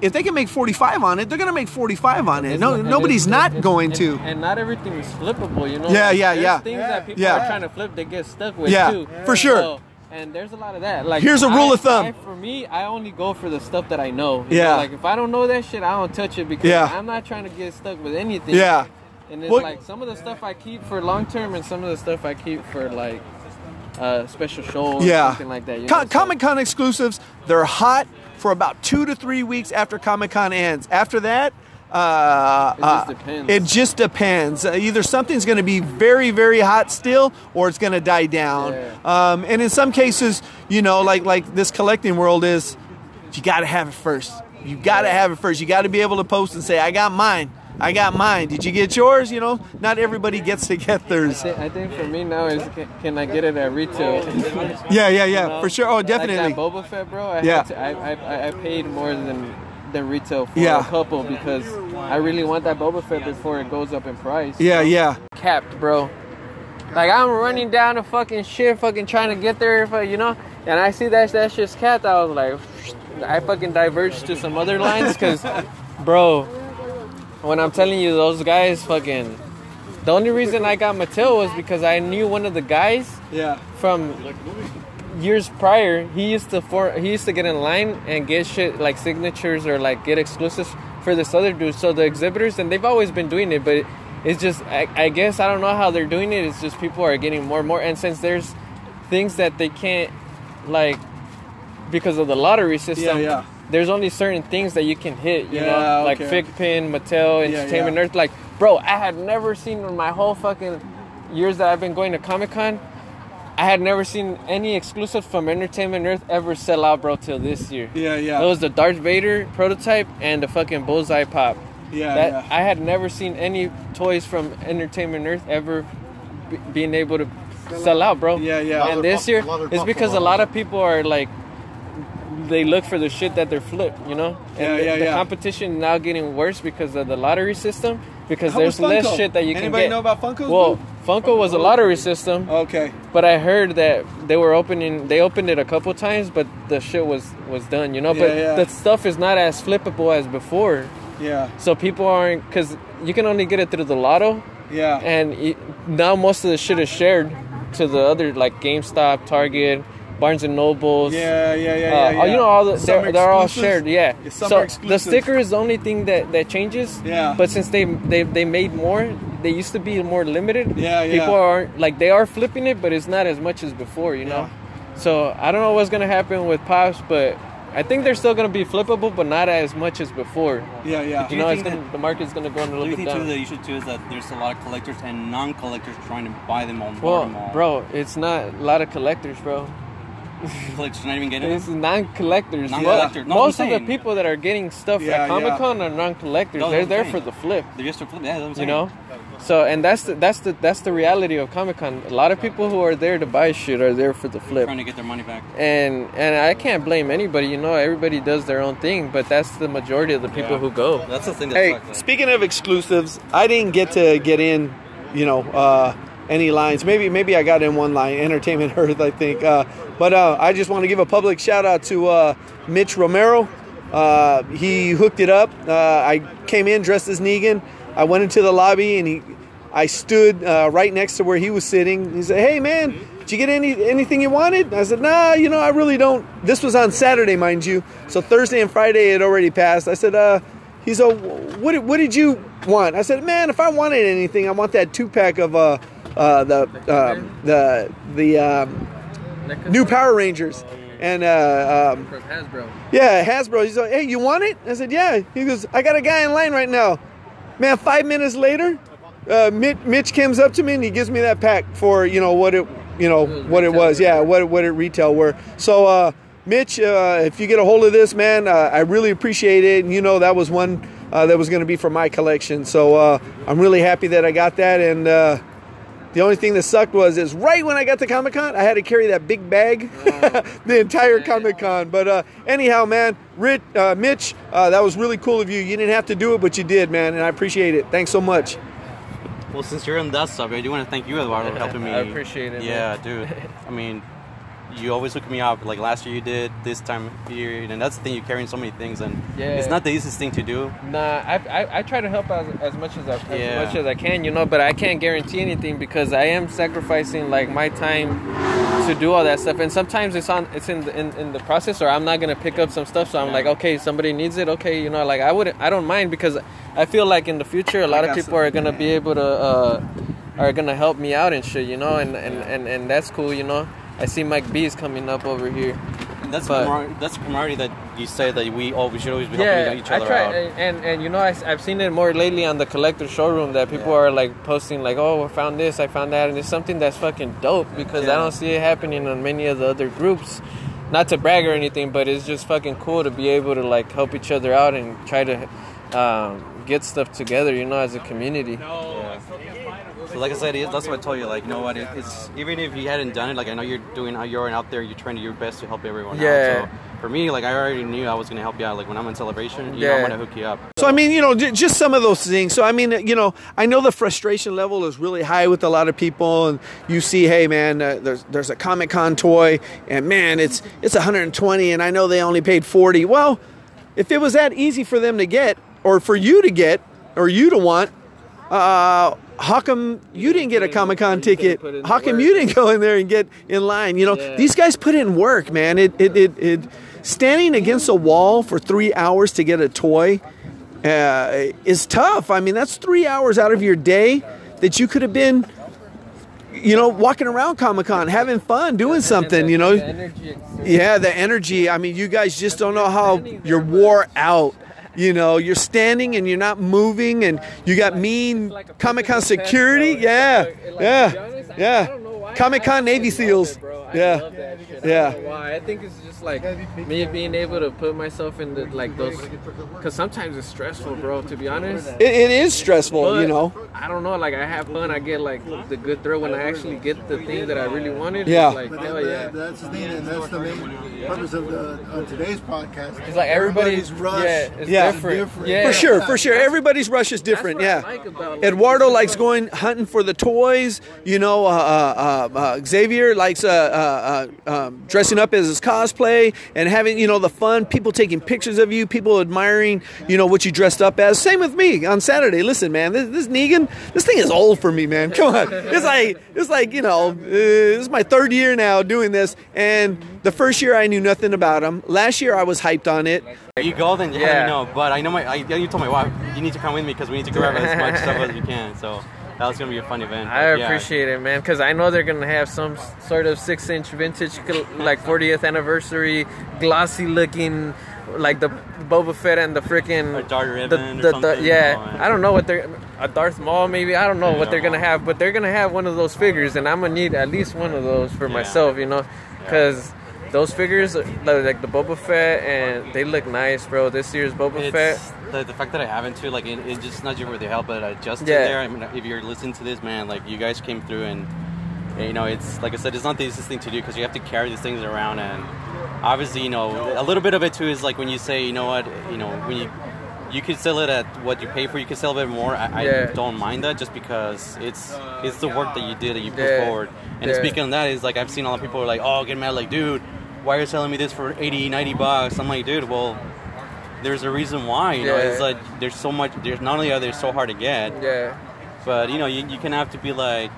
Hey, if they can make forty-five on it, they're gonna make forty-five on it. No, And nobody's it's- not going and- to. And not everything is flippable, you know. Yeah, Like, yeah, there's yeah. Things that people Yeah. are trying to flip, they get stuck with Yeah, too. for sure. So, and there's a lot of that. Like Here's a rule I- of thumb. I- for me, I only go for the stuff that I know. you Yeah. know? Like if I don't know that shit, I don't touch it because Yeah. I'm not trying to get stuck with anything. Yeah. And it's Well- like some of the stuff I keep for long term, and some of the stuff I keep for like uh, special shows, Yeah. something like that. You Co- know? So- Comic Con exclusives, they're hot for about two to three weeks after Comic Con ends. After that, uh, It just uh, depends. It just depends. Uh, either something's going to be very, very hot still, or it's going to die down. Yeah. Um, and in some cases, you know, like like this collecting world is, you got to have it first. You got to have it first. You got to be able to post and say, "I got mine. I got mine. Did you get yours?" You know, not everybody gets to get theirs. I think for me now is can, can I get it at retail? Yeah, yeah, yeah, You know? for sure. Oh, definitely. Like that Boba Fett, bro. I Yeah. had to, I, I, I paid more than than retail for Yeah. a couple because I really want that Boba Fett before it goes up in price. yeah, yeah. Capped, bro. Like I'm running down the fucking shit, fucking trying to get there, but you know, and I see that that shit's capped. I was like, I fucking diverged to some other lines because, bro, when I'm telling you those guys, fucking. The only reason I got Mattel was because I knew one of the guys Yeah. from years prior, he used to for he used to get in line and get shit like signatures or like get exclusives for this other dude. So the exhibitors and they've always been doing it, but it's just I, I guess I don't know how they're doing it. It's just people are getting more and more, and since there's things that they can't like because of the lottery system. yeah. There's only certain things that you can hit, you Yeah, know, like okay. Fig Pin, Mattel, Yeah, Entertainment yeah. Earth. Like, bro, I had never seen in my whole fucking years that I've been going to Comic Con, I had never seen any exclusive from Entertainment Earth ever sell out, bro, till this year. Yeah, yeah. It was the Darth Vader prototype and the fucking Bullseye Pop. Yeah, that, yeah. I had never seen any toys from Entertainment Earth ever be, being able to sell out, bro. Yeah, yeah. And this year, it's because a lot of people are like, they look for the shit that they're flipped, you know? And Yeah, the, yeah, the yeah. competition now getting worse because of the lottery system. Because How there's less shit that you Anybody can get. Anybody know about Funko's Well, booth? Funko was a lottery system. Okay. But I heard that they were opening. They opened it a couple times, but the shit was was done. You know, but Yeah, yeah. the stuff is not as flippable as before. Yeah. So people aren't because you can only get it through the lotto, Yeah. and now most of the shit is shared to the other like GameStop, Target, Barnes and Nobles. Yeah, yeah, yeah, Uh, yeah, yeah. oh, you know, all the, they're, they're all shared. Yeah. Yeah, summer so the sticker is the only thing that, that changes. Yeah. But since they, they they made more, they used to be more limited. Yeah, yeah. People aren't like they are flipping it, but it's not as much as before. You know. So I don't know what's gonna happen with pops, but I think they're still gonna be flippable, but not as much as before. Yeah, yeah. You you know, it's think gonna, the market's gonna go in a Do little you bit think too down. the issue too is that there's a lot of collectors and non-collectors trying to buy them all, well, them all. bro, it's not a lot of collectors, bro. collectors not even getting It's them. non-collectors. Non-collectors. No, Most of the people that are getting stuff Yeah, at Comic Con are non-collectors. No, They're there saying. for the flip. They're just a flip. Yeah, that's what I'm You know. So and that's the that's the that's the reality of Comic Con. A lot of people who are there to buy shit are there for the flip. trying to get their money back. And and I can't blame anybody. You know, everybody does their own thing, but that's the majority of the people Yeah. who go. That's the thing. That Hey, sucks, like- speaking of exclusives, I didn't get to get in, you know, uh, any lines. Maybe maybe I got in one line, Entertainment Earth, I think. Uh, but uh, I just want to give a public shout out to uh, Mitch Romero. Uh, he hooked it up. Uh, I came in dressed as Negan. I went into the lobby and he, I stood uh, right next to where he was sitting. He said, "Hey man, did you get any anything you wanted?" I said, "Nah, you know, I really don't." This was on Saturday, mind you. So Thursday and Friday had already passed. I said. He's a what? What did you want? I said, man, if I wanted anything, I want that two pack of uh, the um, the the um, new Power Rangers. And uh, um, Hasbro. yeah, Hasbro. He's like, hey, you want it? I said, yeah. He goes, I got a guy in line right now. Man, five minutes later, uh, Mitch, Mitch comes up to me and he gives me that pack for you know what it you know what it was. Yeah, what what it retail were. So. Uh, Mitch, uh, if you get a hold of this, man, uh, I really appreciate it. And you know that was one uh, that was going to be for my collection. So uh, I'm really happy that I got that. And uh, the only thing that sucked was is right when I got to Comic Con, I had to carry that big bag the entire Comic Con. But uh, anyhow, man, Rich, uh, Mitch, uh, that was really cool of you. You didn't have to do it, but you did, man, and I appreciate it. Thanks so much. Well, since you're on that subject, I do want to thank you, Eduardo, for helping me. I appreciate it, Yeah, dude. I mean, you always hook me up. Like last year, you did this time period, and that's the thing. You're carrying so many things, and Yeah. it's not the easiest thing to do. Nah, I, I, I try to help as, as much as I, as Yeah. much as I can, you know, but I can't guarantee anything because I am sacrificing like my time to do all that stuff, and sometimes it's on it's in the, in, in the process, or I'm not gonna pick up some stuff, so I'm like, okay, somebody needs it, okay, you know, like I wouldn't, I don't mind because I feel like in the future a lot of people are gonna be able to uh, are gonna help me out and shit, you know, and and, and, and that's cool, you know. I see Mike B is coming up over here. And that's But- camar- that's camaraderie that you say that we all we should always be yeah, helping each I other try, out. and, and and you know I, have seen it more lately on the collector showroom that people are like posting like, oh, I found this, I found that, and it's something that's fucking dope because I don't see it happening on many of the other groups. Not to brag or anything, but it's just fucking cool to be able to like help each other out and try to um, get stuff together, you know, as a community. So like I said, it- that's what I told you. Like, you know what? It, it's even if you hadn't done it, like I know you're doing, you're out there, you're trying to your best to help everyone Yeah. out. So for me, like I already knew I was gonna help you out. Like when I'm in celebration, you know, Yeah. I'm gonna hook you up. So I mean, you know, j- just some of those things. So I mean, you know, I know the frustration level is really high with a lot of people, and you see, hey man, uh, there's there's a Comic Con toy, and man, it's it's 120, and I know they only paid 40. Well, if it was that easy for them to get, or for you to get, or you to want, uh, how come you didn't get a Comic Con ticket? How come work. you didn't go in there and get in line? You know, Yeah. these guys put in work, man. It it it. it Standing against a wall for three hours to get a toy uh, is tough. I mean, that's three hours out of your day that you could have been, you know, walking around Comic Con, having fun, doing something, you know. Yeah, the energy. I mean, you guys just don't know how you're wore out. You know, you're standing and you're not moving, and you got mean Comic Con security. Yeah, yeah, yeah. Comic Con Navy SEALs. Yeah, yeah. Why? I think it's just like me being able to put myself in the like those, because sometimes it's stressful, bro. To be honest. It, it is stressful, you know. I don't know. Like I have fun. I get like the good thrill when I actually get the thing that I really wanted. Yeah. Like But hell yeah. that's the thing, and that's the main purpose of the, of today's podcast. It's like everybody's rush. Yeah, it's Yeah. different. Different. Yeah, For sure, for sure. Everybody's rush is different. That's Yeah. I like about, like, Eduardo likes going hunting for the toys. You know, uh, uh, uh, uh, Xavier likes uh, uh, uh, um, dressing up as his cosplay and having you know the fun, people taking pictures of you, people admiring you know what you dressed up as. Same with me on Saturday. Listen, man, this, this Negan, this thing is old for me, man. Come on, it's like it's like you know, uh, this is my third year now doing this, and the first year I knew nothing about him. Last year I was hyped on it. You go, then you Yeah. let me know. But I know my. I, you told my wife you need to come with me because we need to grab as much stuff as we can. So that was gonna be a fun event. I But, yeah. appreciate it, man, because I know they're gonna have some sort of six-inch vintage, like 40th anniversary, glossy looking, like the Boba Fett and the freaking the, the, the- yeah. I don't know what they're a Darth Maul maybe. I don't know what they're gonna have, but they're gonna have one of those figures, and I'm gonna need at least one of those for Yeah. myself, you know, because. Those figures, like the Boba Fett, and they look nice, bro. This year's Boba Fett, It's the, the fact that I haven't too, like it, it just not just with the help, but adjusting Yeah. there. I mean, if you're listening to this, man, like you guys came through and you know, it's like I said, it's not the easiest thing to do because you have to carry these things around, and obviously, you know, a little bit of it too is like when you say, you know what, you know, when you you could sell it at what you pay for, you could sell a bit more. I, Yeah. I don't mind that just because it's it's the work that you did that you put Yeah. forward. And Yeah. speaking of that, is like I've seen a lot of people are like, oh, get mad, like, dude, why are you selling me this for 80, 90 bucks? I'm like, dude, well, there's a reason why. You know, Yeah. it's like there's so much. There's not only are they so hard to get, yeah, but you know, you, you can have to be like,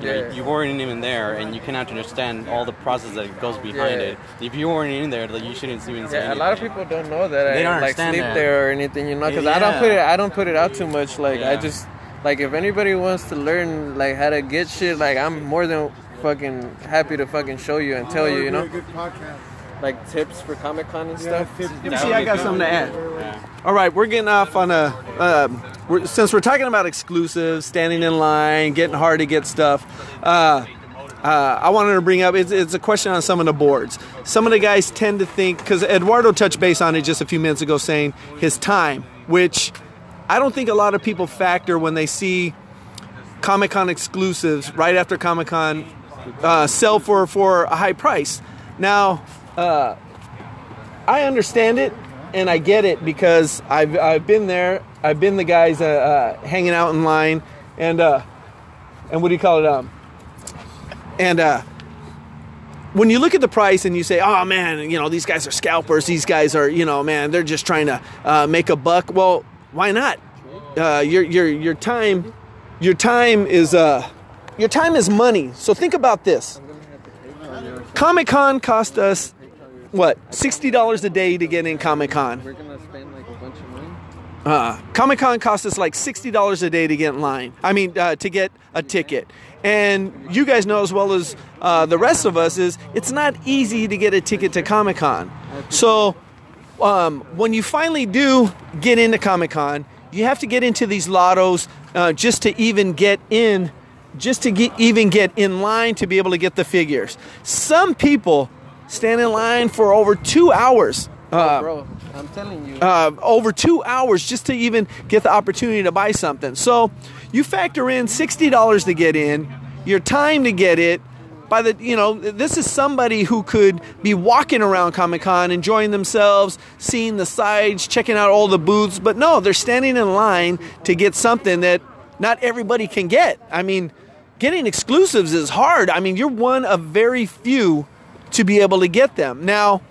you, know, you weren't even there, and you can have to understand all the process that goes behind Yeah. it. If you weren't in there, like, you shouldn't even say Yeah, a lot of people don't know that They I don't like understand sleep that. there or anything, you know, because I don't put it, I don't put it out too much. Like I just, like if anybody wants to learn like how to get shit, like I'm more than fucking happy to fucking show you and tell you, you know, Good podcast. Like tips for Comic Con and stuff. Let me see, I got something to add. Yeah. All right, we're getting off on a. Um, we're, since we're talking about exclusives, standing in line, getting hard to get stuff. Uh, uh, I wanted to bring up it's, it's a question on some of the boards. Some of the guys tend to think because Eduardo touched base on it just a few minutes ago, saying his time, which I don't think a lot of people factor when they see Comic Con exclusives right after Comic Con uh, sell for for a high price. Now, uh, I understand it and I get it because I've I've been there. I've been the guys uh, uh, hanging out in line and uh, and what do you call it? Um, and uh, when you look at the price and you say, "Oh man, you know these guys are scalpers. These guys are you know man, they're just trying to uh, make a buck." Well, why not? Uh, your your your time, your time is uh, your time is money. So think about this. Comic Con cost us what sixty dollars a day to get in Comic Con. We're gonna spend like a bunch of money. Uh, Comic Con costs us like sixty dollars a day to get in line. I mean, uh, to get a ticket. And you guys know as well as uh, the rest of us is it's not easy to get a ticket to Comic Con. So um, when you finally do get into Comic Con, you have to get into these lottos uh, just to even get in, just to get, even get in line to be able to get the figures. Some people stand in line for over two hours. Uh, Bro, I'm telling you. uh, over two hours just to even get the opportunity to buy something. So you factor in sixty dollars to get in, your time to get it. By the you know, this is somebody who could be walking around Comic Con, enjoying themselves, seeing the sides, checking out all the booths. But no, they're standing in line to get something that not everybody can get. I mean, getting exclusives is hard. I mean, you're one of very few to be able to get them. Now,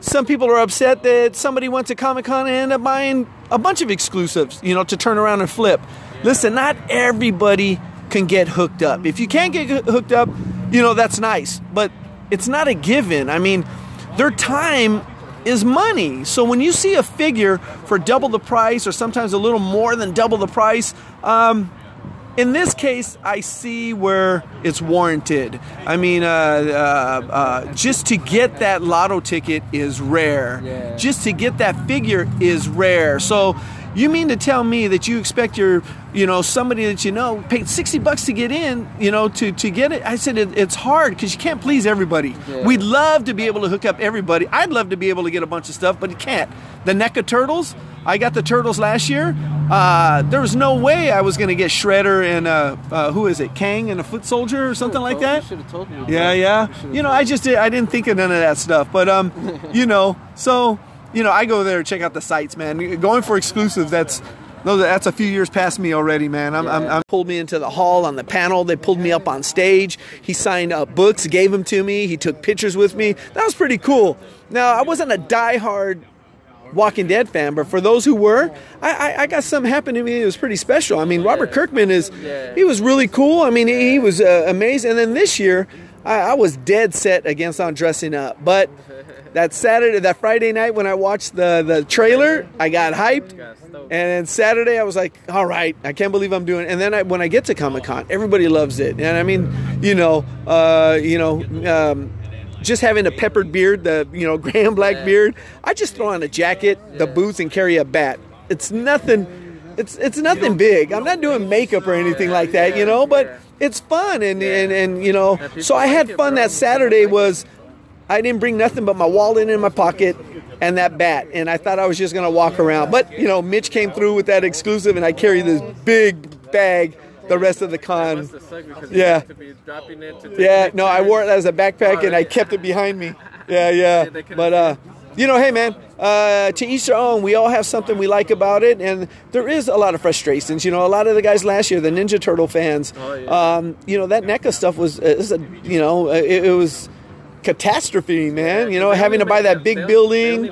some people are upset that somebody went to Comic Con and ended up buying a bunch of exclusives, you know, to turn around and flip. Listen, not everybody can get hooked up. If you can't get hooked up, you know, that's nice, but it's not a given. I mean, their time is money. So when you see a figure for double the price or sometimes a little more than double the price, um, in this case, I see where it's warranted. I mean, uh, uh, uh, just to get that lotto ticket is rare. Yeah. Just to get that figure is rare. So, you mean to tell me that you expect your, you know, somebody that you know paid sixty bucks to get in, you know, to to get it? I said it, it's hard because you can't please everybody. Yeah. We'd love to be able to hook up everybody. I'd love to be able to get a bunch of stuff, but you can't. The NECA turtles. I got the turtles last year. Uh, there was no way I was going to get Shredder and uh, uh, who is it, Krang and a Foot Soldier or something like that. You should have told me. Yeah, yeah. You know, I just did, I didn't think of none of that stuff, but um, you know, so you know, I go there and check out the sites, man. Going for exclusives, that's No, that's a few years past me already, man. I'm, I'm, I'm pulled me into the hall on the panel. They pulled me up on stage. He signed uh, books, gave them to me. He took pictures with me. That was pretty cool. Now, I wasn't a diehard Walking Dead fan, but for those who were, I, I, I got something happen to me. It was pretty special. I mean, Robert Kirkman is, he was really cool. I mean, he, he was uh, amazing. And then this year, I, I was dead set against on dressing up, but that Saturday, that Friday night when I watched the the trailer, I got hyped. And then Saturday, I was like, "All right, I can't believe I'm doing." It. And then I, when I get to Comic Con, everybody loves it. And I mean, you know, uh, you know, um, just having a peppered beard, the you know Graham Black beard, I just throw on a jacket, the boots, and carry a bat. It's nothing. It's it's nothing big. I'm not doing makeup or anything like that, you know. But it's fun, and and and you know. So I had fun that Saturday. Was I didn't bring nothing but my wallet in my pocket and that bat, and I thought I was just gonna walk around. But you know, Mitch came through with that exclusive, and I carry this big bag the rest of the con. Yeah. Yeah, no, I wore it as a backpack and I kept it behind me. Yeah, yeah. But uh you know, hey man, uh, to each their own. We all have something we like about it, and there is a lot of frustrations. You know, a lot of the guys last year, the Ninja Turtle fans, um, you know, that NECA stuff was, uh, a, you know, it, it was catastrophe, man. You know, having to buy that big building.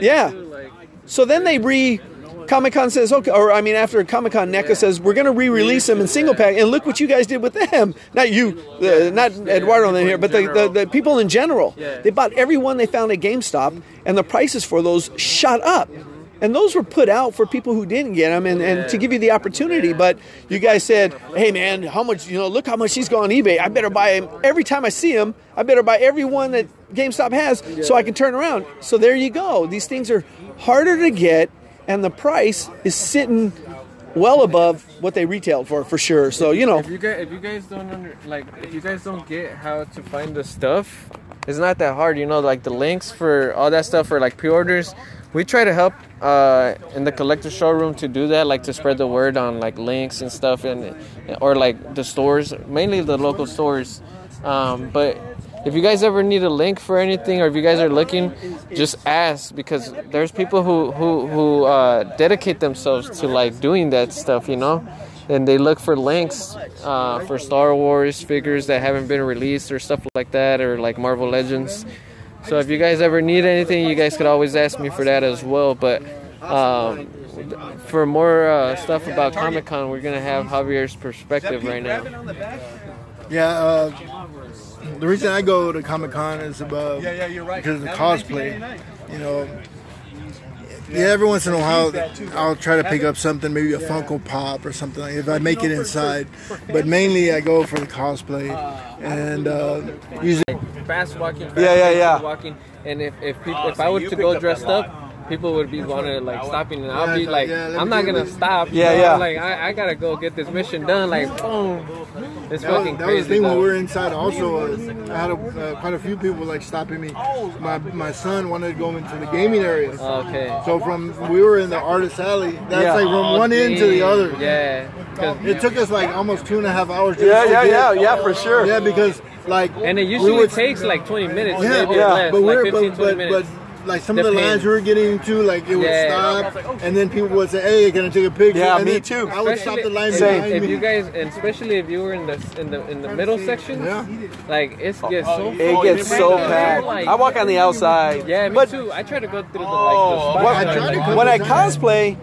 Yeah. So then they re Comic Con says, okay, or I mean, after Comic Con, NECA says we're going to re-release them in single pack, and look what you guys did with them. Not you, uh, not Eduardo in here, but the, the, the people in general. They bought every one they found at GameStop, and the prices for those shot up. And those were put out for people who didn't get them and, and to give you the opportunity. But you guys said, hey, man, how much, you know, look how much he's going on eBay. I better buy him. Every time I see him, I better buy every one that GameStop has so I can turn around. So there you go. These things are harder to get, and the price is sitting well above what they retailed for, for sure. So, you know. if you guys if you guys don't under, like if you guys don't get how to find the stuff it's not that hard you know like the links for all that stuff for like pre-orders we try to help uh, in the collector showroom to do that like to spread the word on like links and stuff and or like the stores mainly the local stores um, but if you guys ever need a link for anything or if you guys are looking just ask because there's people who who, who uh, dedicate themselves to like doing that stuff you know and they look for links uh, for Star Wars figures that haven't been released or stuff like that, or like Marvel Legends. So if you guys ever need anything, you guys could always ask me for that as well. But um, for more uh, stuff about Comic Con, we're gonna have Javier's perspective right now. Yeah, uh, the reason I go to Comic Con is about because of the cosplay. You know, yeah, every once in a while I'll try to pick up something, maybe a Funko Pop or something like if I make it inside. But mainly I go for the cosplay and uh, usually Fast walking, fast Yeah, yeah, yeah. walking. And if if people, if I were to go dressed up. People would be wanting to like stopping, and I'll be like, I'm not gonna this. stop. you Yeah, know? yeah. Like I, I gotta go get this mission done. Like boom, it's That was, fucking that crazy. was the thing when we were inside. Also, uh, I had a, uh, quite a few people like stopping me. My my son wanted to go into the gaming area. Okay. So from we were in the artist alley. That's Yeah. like from one end to the Damn. other. Yeah. 'Cause- It took us like almost two and a half hours. Just Yeah, to yeah, get- yeah, yeah, for sure. Yeah, because like and it we usually would- takes like 20 minutes, Yeah, maybe yeah, less, but like we're 15, but, 20 but, minutes. but like some of the Depends. lines we were getting into, like it would Yeah. stop, and then people would say, "Hey, can I take a picture?" Yeah, and me too. I would stop the line if, Same. behind if me. you guys, and especially if you were in the in the in the middle section, Yeah. like it gets so It gets so packed. I walk on the outside. Yeah, me but too. I try to go through the like the spots When, I are, tried to like, when I cosplay,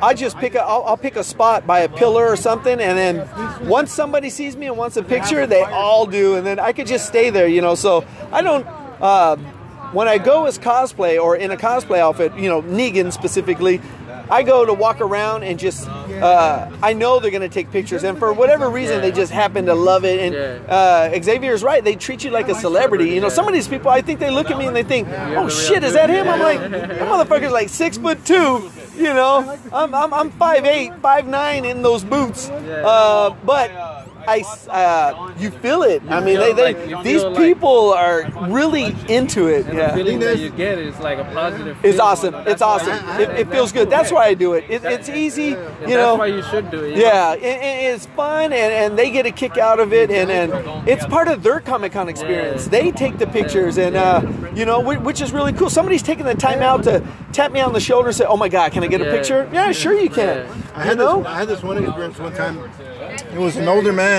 I just pick a, I'll, I'll pick a spot by a pillar or something, and then once somebody sees me and wants a picture, they all do, and then I could just stay there, you know. So I don't. Uh, when I go as cosplay or in a cosplay outfit, you know, Negan specifically, I go to walk around and just. Uh, I know they're gonna take pictures, and for whatever reason, they just happen to love it. And uh, Xavier's right; they treat you like a celebrity. You know, some of these people, I think they look at me and they think, "Oh shit, is that him?" I'm like, "That motherfucker's like six foot two. You know, I'm I'm I'm five eight, five nine in those boots. Uh, but I, uh, you feel it. I mean, they, they, these people are really into it. And Yeah. the feeling that you get is like a positive. It's awesome. It's awesome. It, it feels good. That's why I do it. it it's easy, you know. that's why you should do it. Yeah, it, it- it's fun, and, and they get a kick out of it, and, and it's part of their Comic Con experience. They take the pictures, and uh, you know, which is really cool. Somebody's taking the time out to tap me on the shoulder and say, "Oh my God, can I get a picture?" Yeah, sure you can. I had this. I had this one experience one time. It was an older man.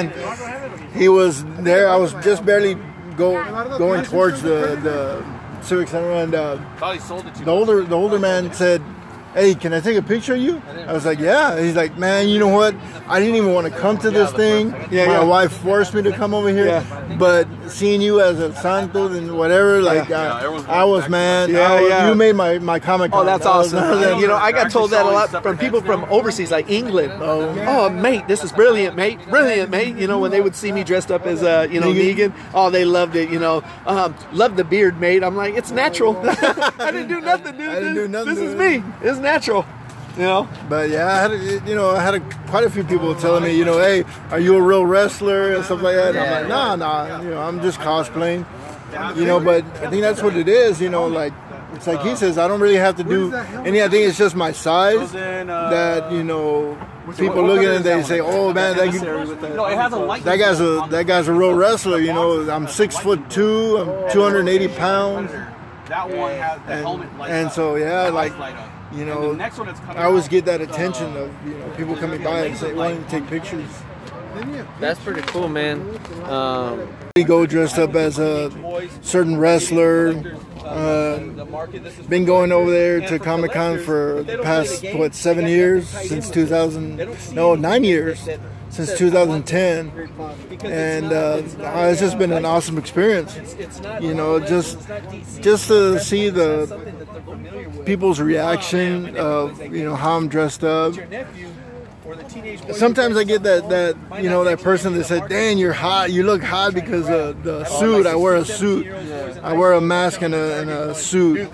He was there. I was just barely go going towards the the civic center, and uh, the older the older man said, "Hey, can I take a picture of you?" I was like, "Yeah." He's like, "Man, you know what? I didn't even want to come to this thing. Yeah, My yeah. wife forced me to come over here. Yeah. But seeing you as a santo and whatever, like uh, I was man. Yeah, was- yeah. You made my my comic. Oh, that's That was- awesome. you know, I got told that a lot from people from overseas, like England. Oh, mate, this is brilliant, mate. Brilliant, mate. You know, when they would see me dressed up as, uh, you know, Negan? Negan, oh, they loved it. You know, um, love the beard, mate. I'm like, it's natural. I didn't do nothing, dude. I didn't do nothing This to is it. me. It's natural. You know. But yeah, I had a, you know I had a, quite a few people telling me you know hey are you a real wrestler and stuff like that. And I'm like nah nah you know I'm just cosplaying. You know, but I think that's what it is. You know, like it's like he says I don't really have to do any. I think it's just my size that you know people look at it and they say oh man that No, a that guy's a that guy's a real wrestler. You know I'm six foot two. I'm 280 pounds. That one has the And, helmet light and so yeah, like lights light up. You And know, the next one that's coming I always out, get that attention of you know people coming by and say wanting to take pictures. That's pretty cool, man. Um, We go dressed up as a certain wrestler. Uh, been going over there to Comic Con for the past what seven years since 2000. No, nine years since 2010, and uh, it's just been an awesome experience. You know, just just to see the people's reaction of you know how I'm dressed up. Sometimes I get that that you know that person that said, "Dang, you're hot. You look hot because of the suit. I wear a suit. I wear a mask and a, and a suit."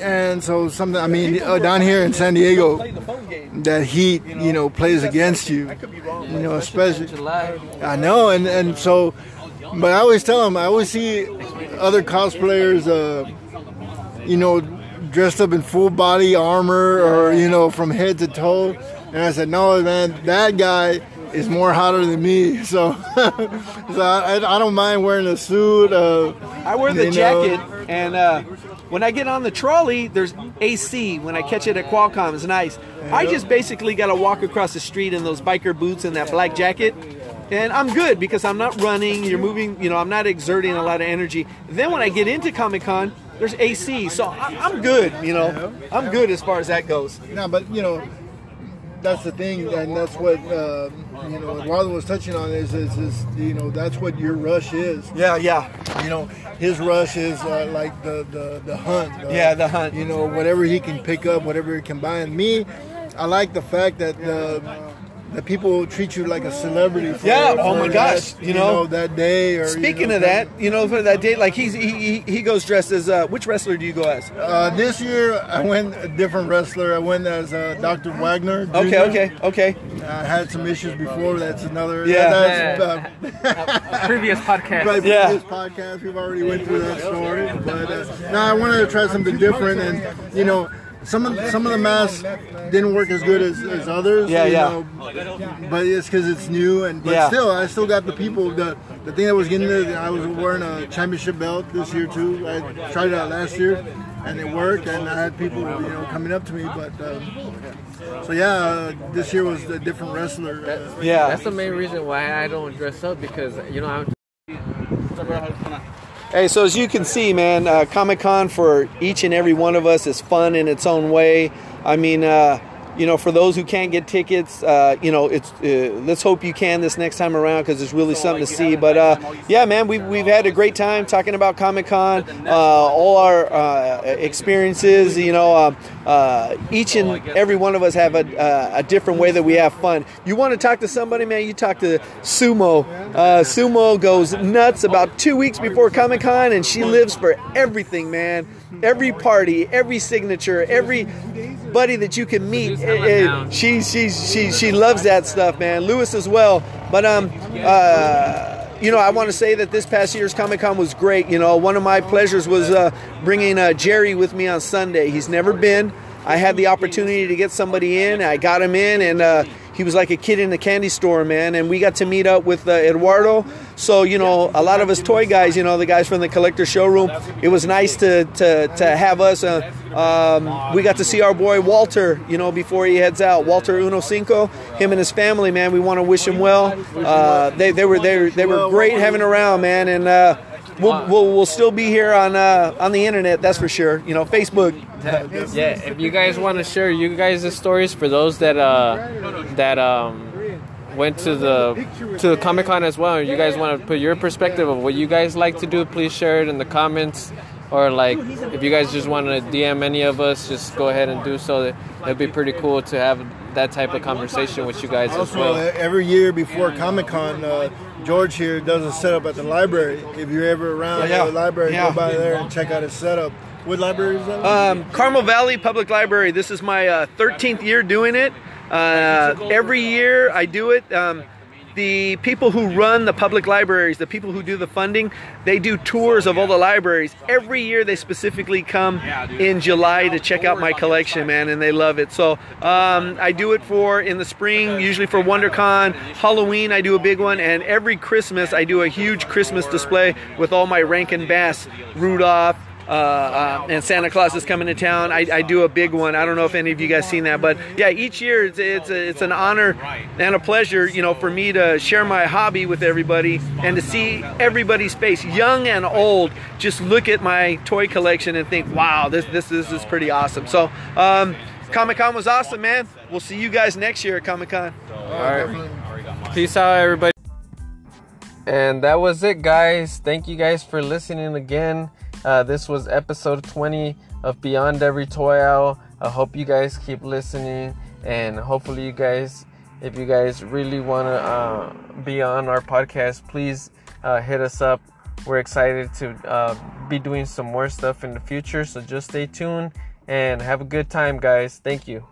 And so something. I mean, uh, down here in San Diego, that heat, you know, plays against you. You know, especially. I know, and and so, but I always tell them. I always see other cosplayers, uh, you know, dressed up in full body armor or you know from head to toe, and I said, no, man, that guy is more hotter than me. So, so I, I don't mind wearing a suit. Uh, I wear the you know. jacket, and uh, when I get on the trolley, there's AC. When I catch it at Qualcomm, it's nice. I just basically got to walk across the street in those biker boots and that black jacket, and I'm good because I'm not running. You're moving. You know, I'm not exerting a lot of energy. Then when I get into Comic Con, there's AC, so I- I'm good. You know, I'm good as far as that goes. No, but you know, that's the thing, and that's what uh, you know. Eduardo was touching on is, is is you know that's what your rush is. Yeah, yeah. You know, his rush is uh, like the, the the hunt. uh, Yeah, the hunt. You know, whatever he can pick up, whatever he can buy. And me, I like the fact that the that people treat you like a celebrity. For, Yeah, oh my that, gosh, you know, that day. Or you Speaking know, of that, you know, for that day, like he's he, he, he goes dressed as uh, which wrestler do you go as? Uh, this year, I went a different wrestler. I went as uh, Dr. Wagner. Jr. Okay, okay, okay. I had some issues before. That's another. Yeah. That's, uh, Previous podcast. Right, Yeah. previous podcast, we've already went through that story. But uh, now I wanted to try something different, and you know, some of some of the masks didn't work as good as, as others. Yeah, you yeah. know, but it's because it's new, and but Yeah. still, I still got the people. The the thing that was getting there, I was wearing a championship belt this year too. I tried it out last year, and it worked, and I had people you know coming up to me. But um, so yeah, uh, this year was a different wrestler. Uh, Yeah. That's the main reason why I don't dress up because you know I'm Hey, so as you can see, man, uh, Comic Con for each and every one of us is fun in its own way. I mean, uh, you know, for those who can't get tickets, uh, you know, it's uh, let's hope you can this next time around because it's really something to see. But uh, yeah, man, we've, we've had a great time talking about Comic Con, uh, all our uh, experiences. You know, uh, uh, each and every one of us have a, uh, a different way that we have fun. You want to talk to somebody, man? You talk to Sumo. Uh, Sumo goes nuts about two weeks before Comic Con, and she lives for everything, man. Every party, every signature, every buddy that you can meet. Eh, eh, she she she she loves that stuff, man. Lewis as well. But um uh you know, I want to say that this past year's Comic Con was great. You know, one of my pleasures was uh, bringing uh, Jerry with me on Sunday. He's never been. I had the opportunity to get somebody in. I got him in, and uh, he was like a kid in a candy store, man. And we got to meet up with uh, Eduardo. So you know, a lot of us toy guys, you know, the guys from the collector showroom. It was nice to to, to have us. Uh, um, we got to see our boy Walter, you know, before he heads out. Walter Uno Cinco, him and his family, man. We want to wish him well. Uh, they they were they, they were great having around, man, and. We'll, we'll, we'll, still be here on uh, on the internet, that's for sure. You know, Facebook. Yeah, if you guys want to share you guys' stories for those that uh, that um, went to the to the Comic Con as well, you guys want to put your perspective of what you guys like to do, please share it in the comments. Or like, if you guys just want to DM any of us, just go ahead and do so. It'd be pretty cool to have that type of conversation with you guys also, as well. Every year before Comic Con, uh, George here does a setup at the library. If you're ever around yeah, the library, yeah. go by there and check out his setup. What library is that? Um, Carmel Valley Public Library. This is my uh, 13th year doing it. Uh, every year I do it. Um, the people who run the public libraries, the people who do the funding, they do tours of all the libraries. Every year they specifically come in July to check out my collection, man, and they love it. So um, I do it for in the spring, usually for WonderCon. Halloween I do a big one, and every Christmas I do a huge Christmas display with all my Rankin Bass, Rudolph, uh, uh, and Santa Claus is coming to town. I, I, do a big one. I don't know if any of you guys seen that, but yeah, each year it's it's, a, it's an honor and a pleasure, you know, for me to share my hobby with everybody and to see everybody's face, young and old, just look at my toy collection and think, wow, this this this is pretty awesome. So. Um, Comic Con was awesome, man. We'll see you guys next year at Comic Con. All right. Peace out, everybody. And that was it, guys. Thank you guys for listening again. Uh, this was episode 20 of Beyond Every Toy Aisle. I hope you guys keep listening, and hopefully, you guys, if you guys really want to uh, be on our podcast, please uh, hit us up. We're excited to uh, be doing some more stuff in the future, so just stay tuned and have a good time, guys. Thank you.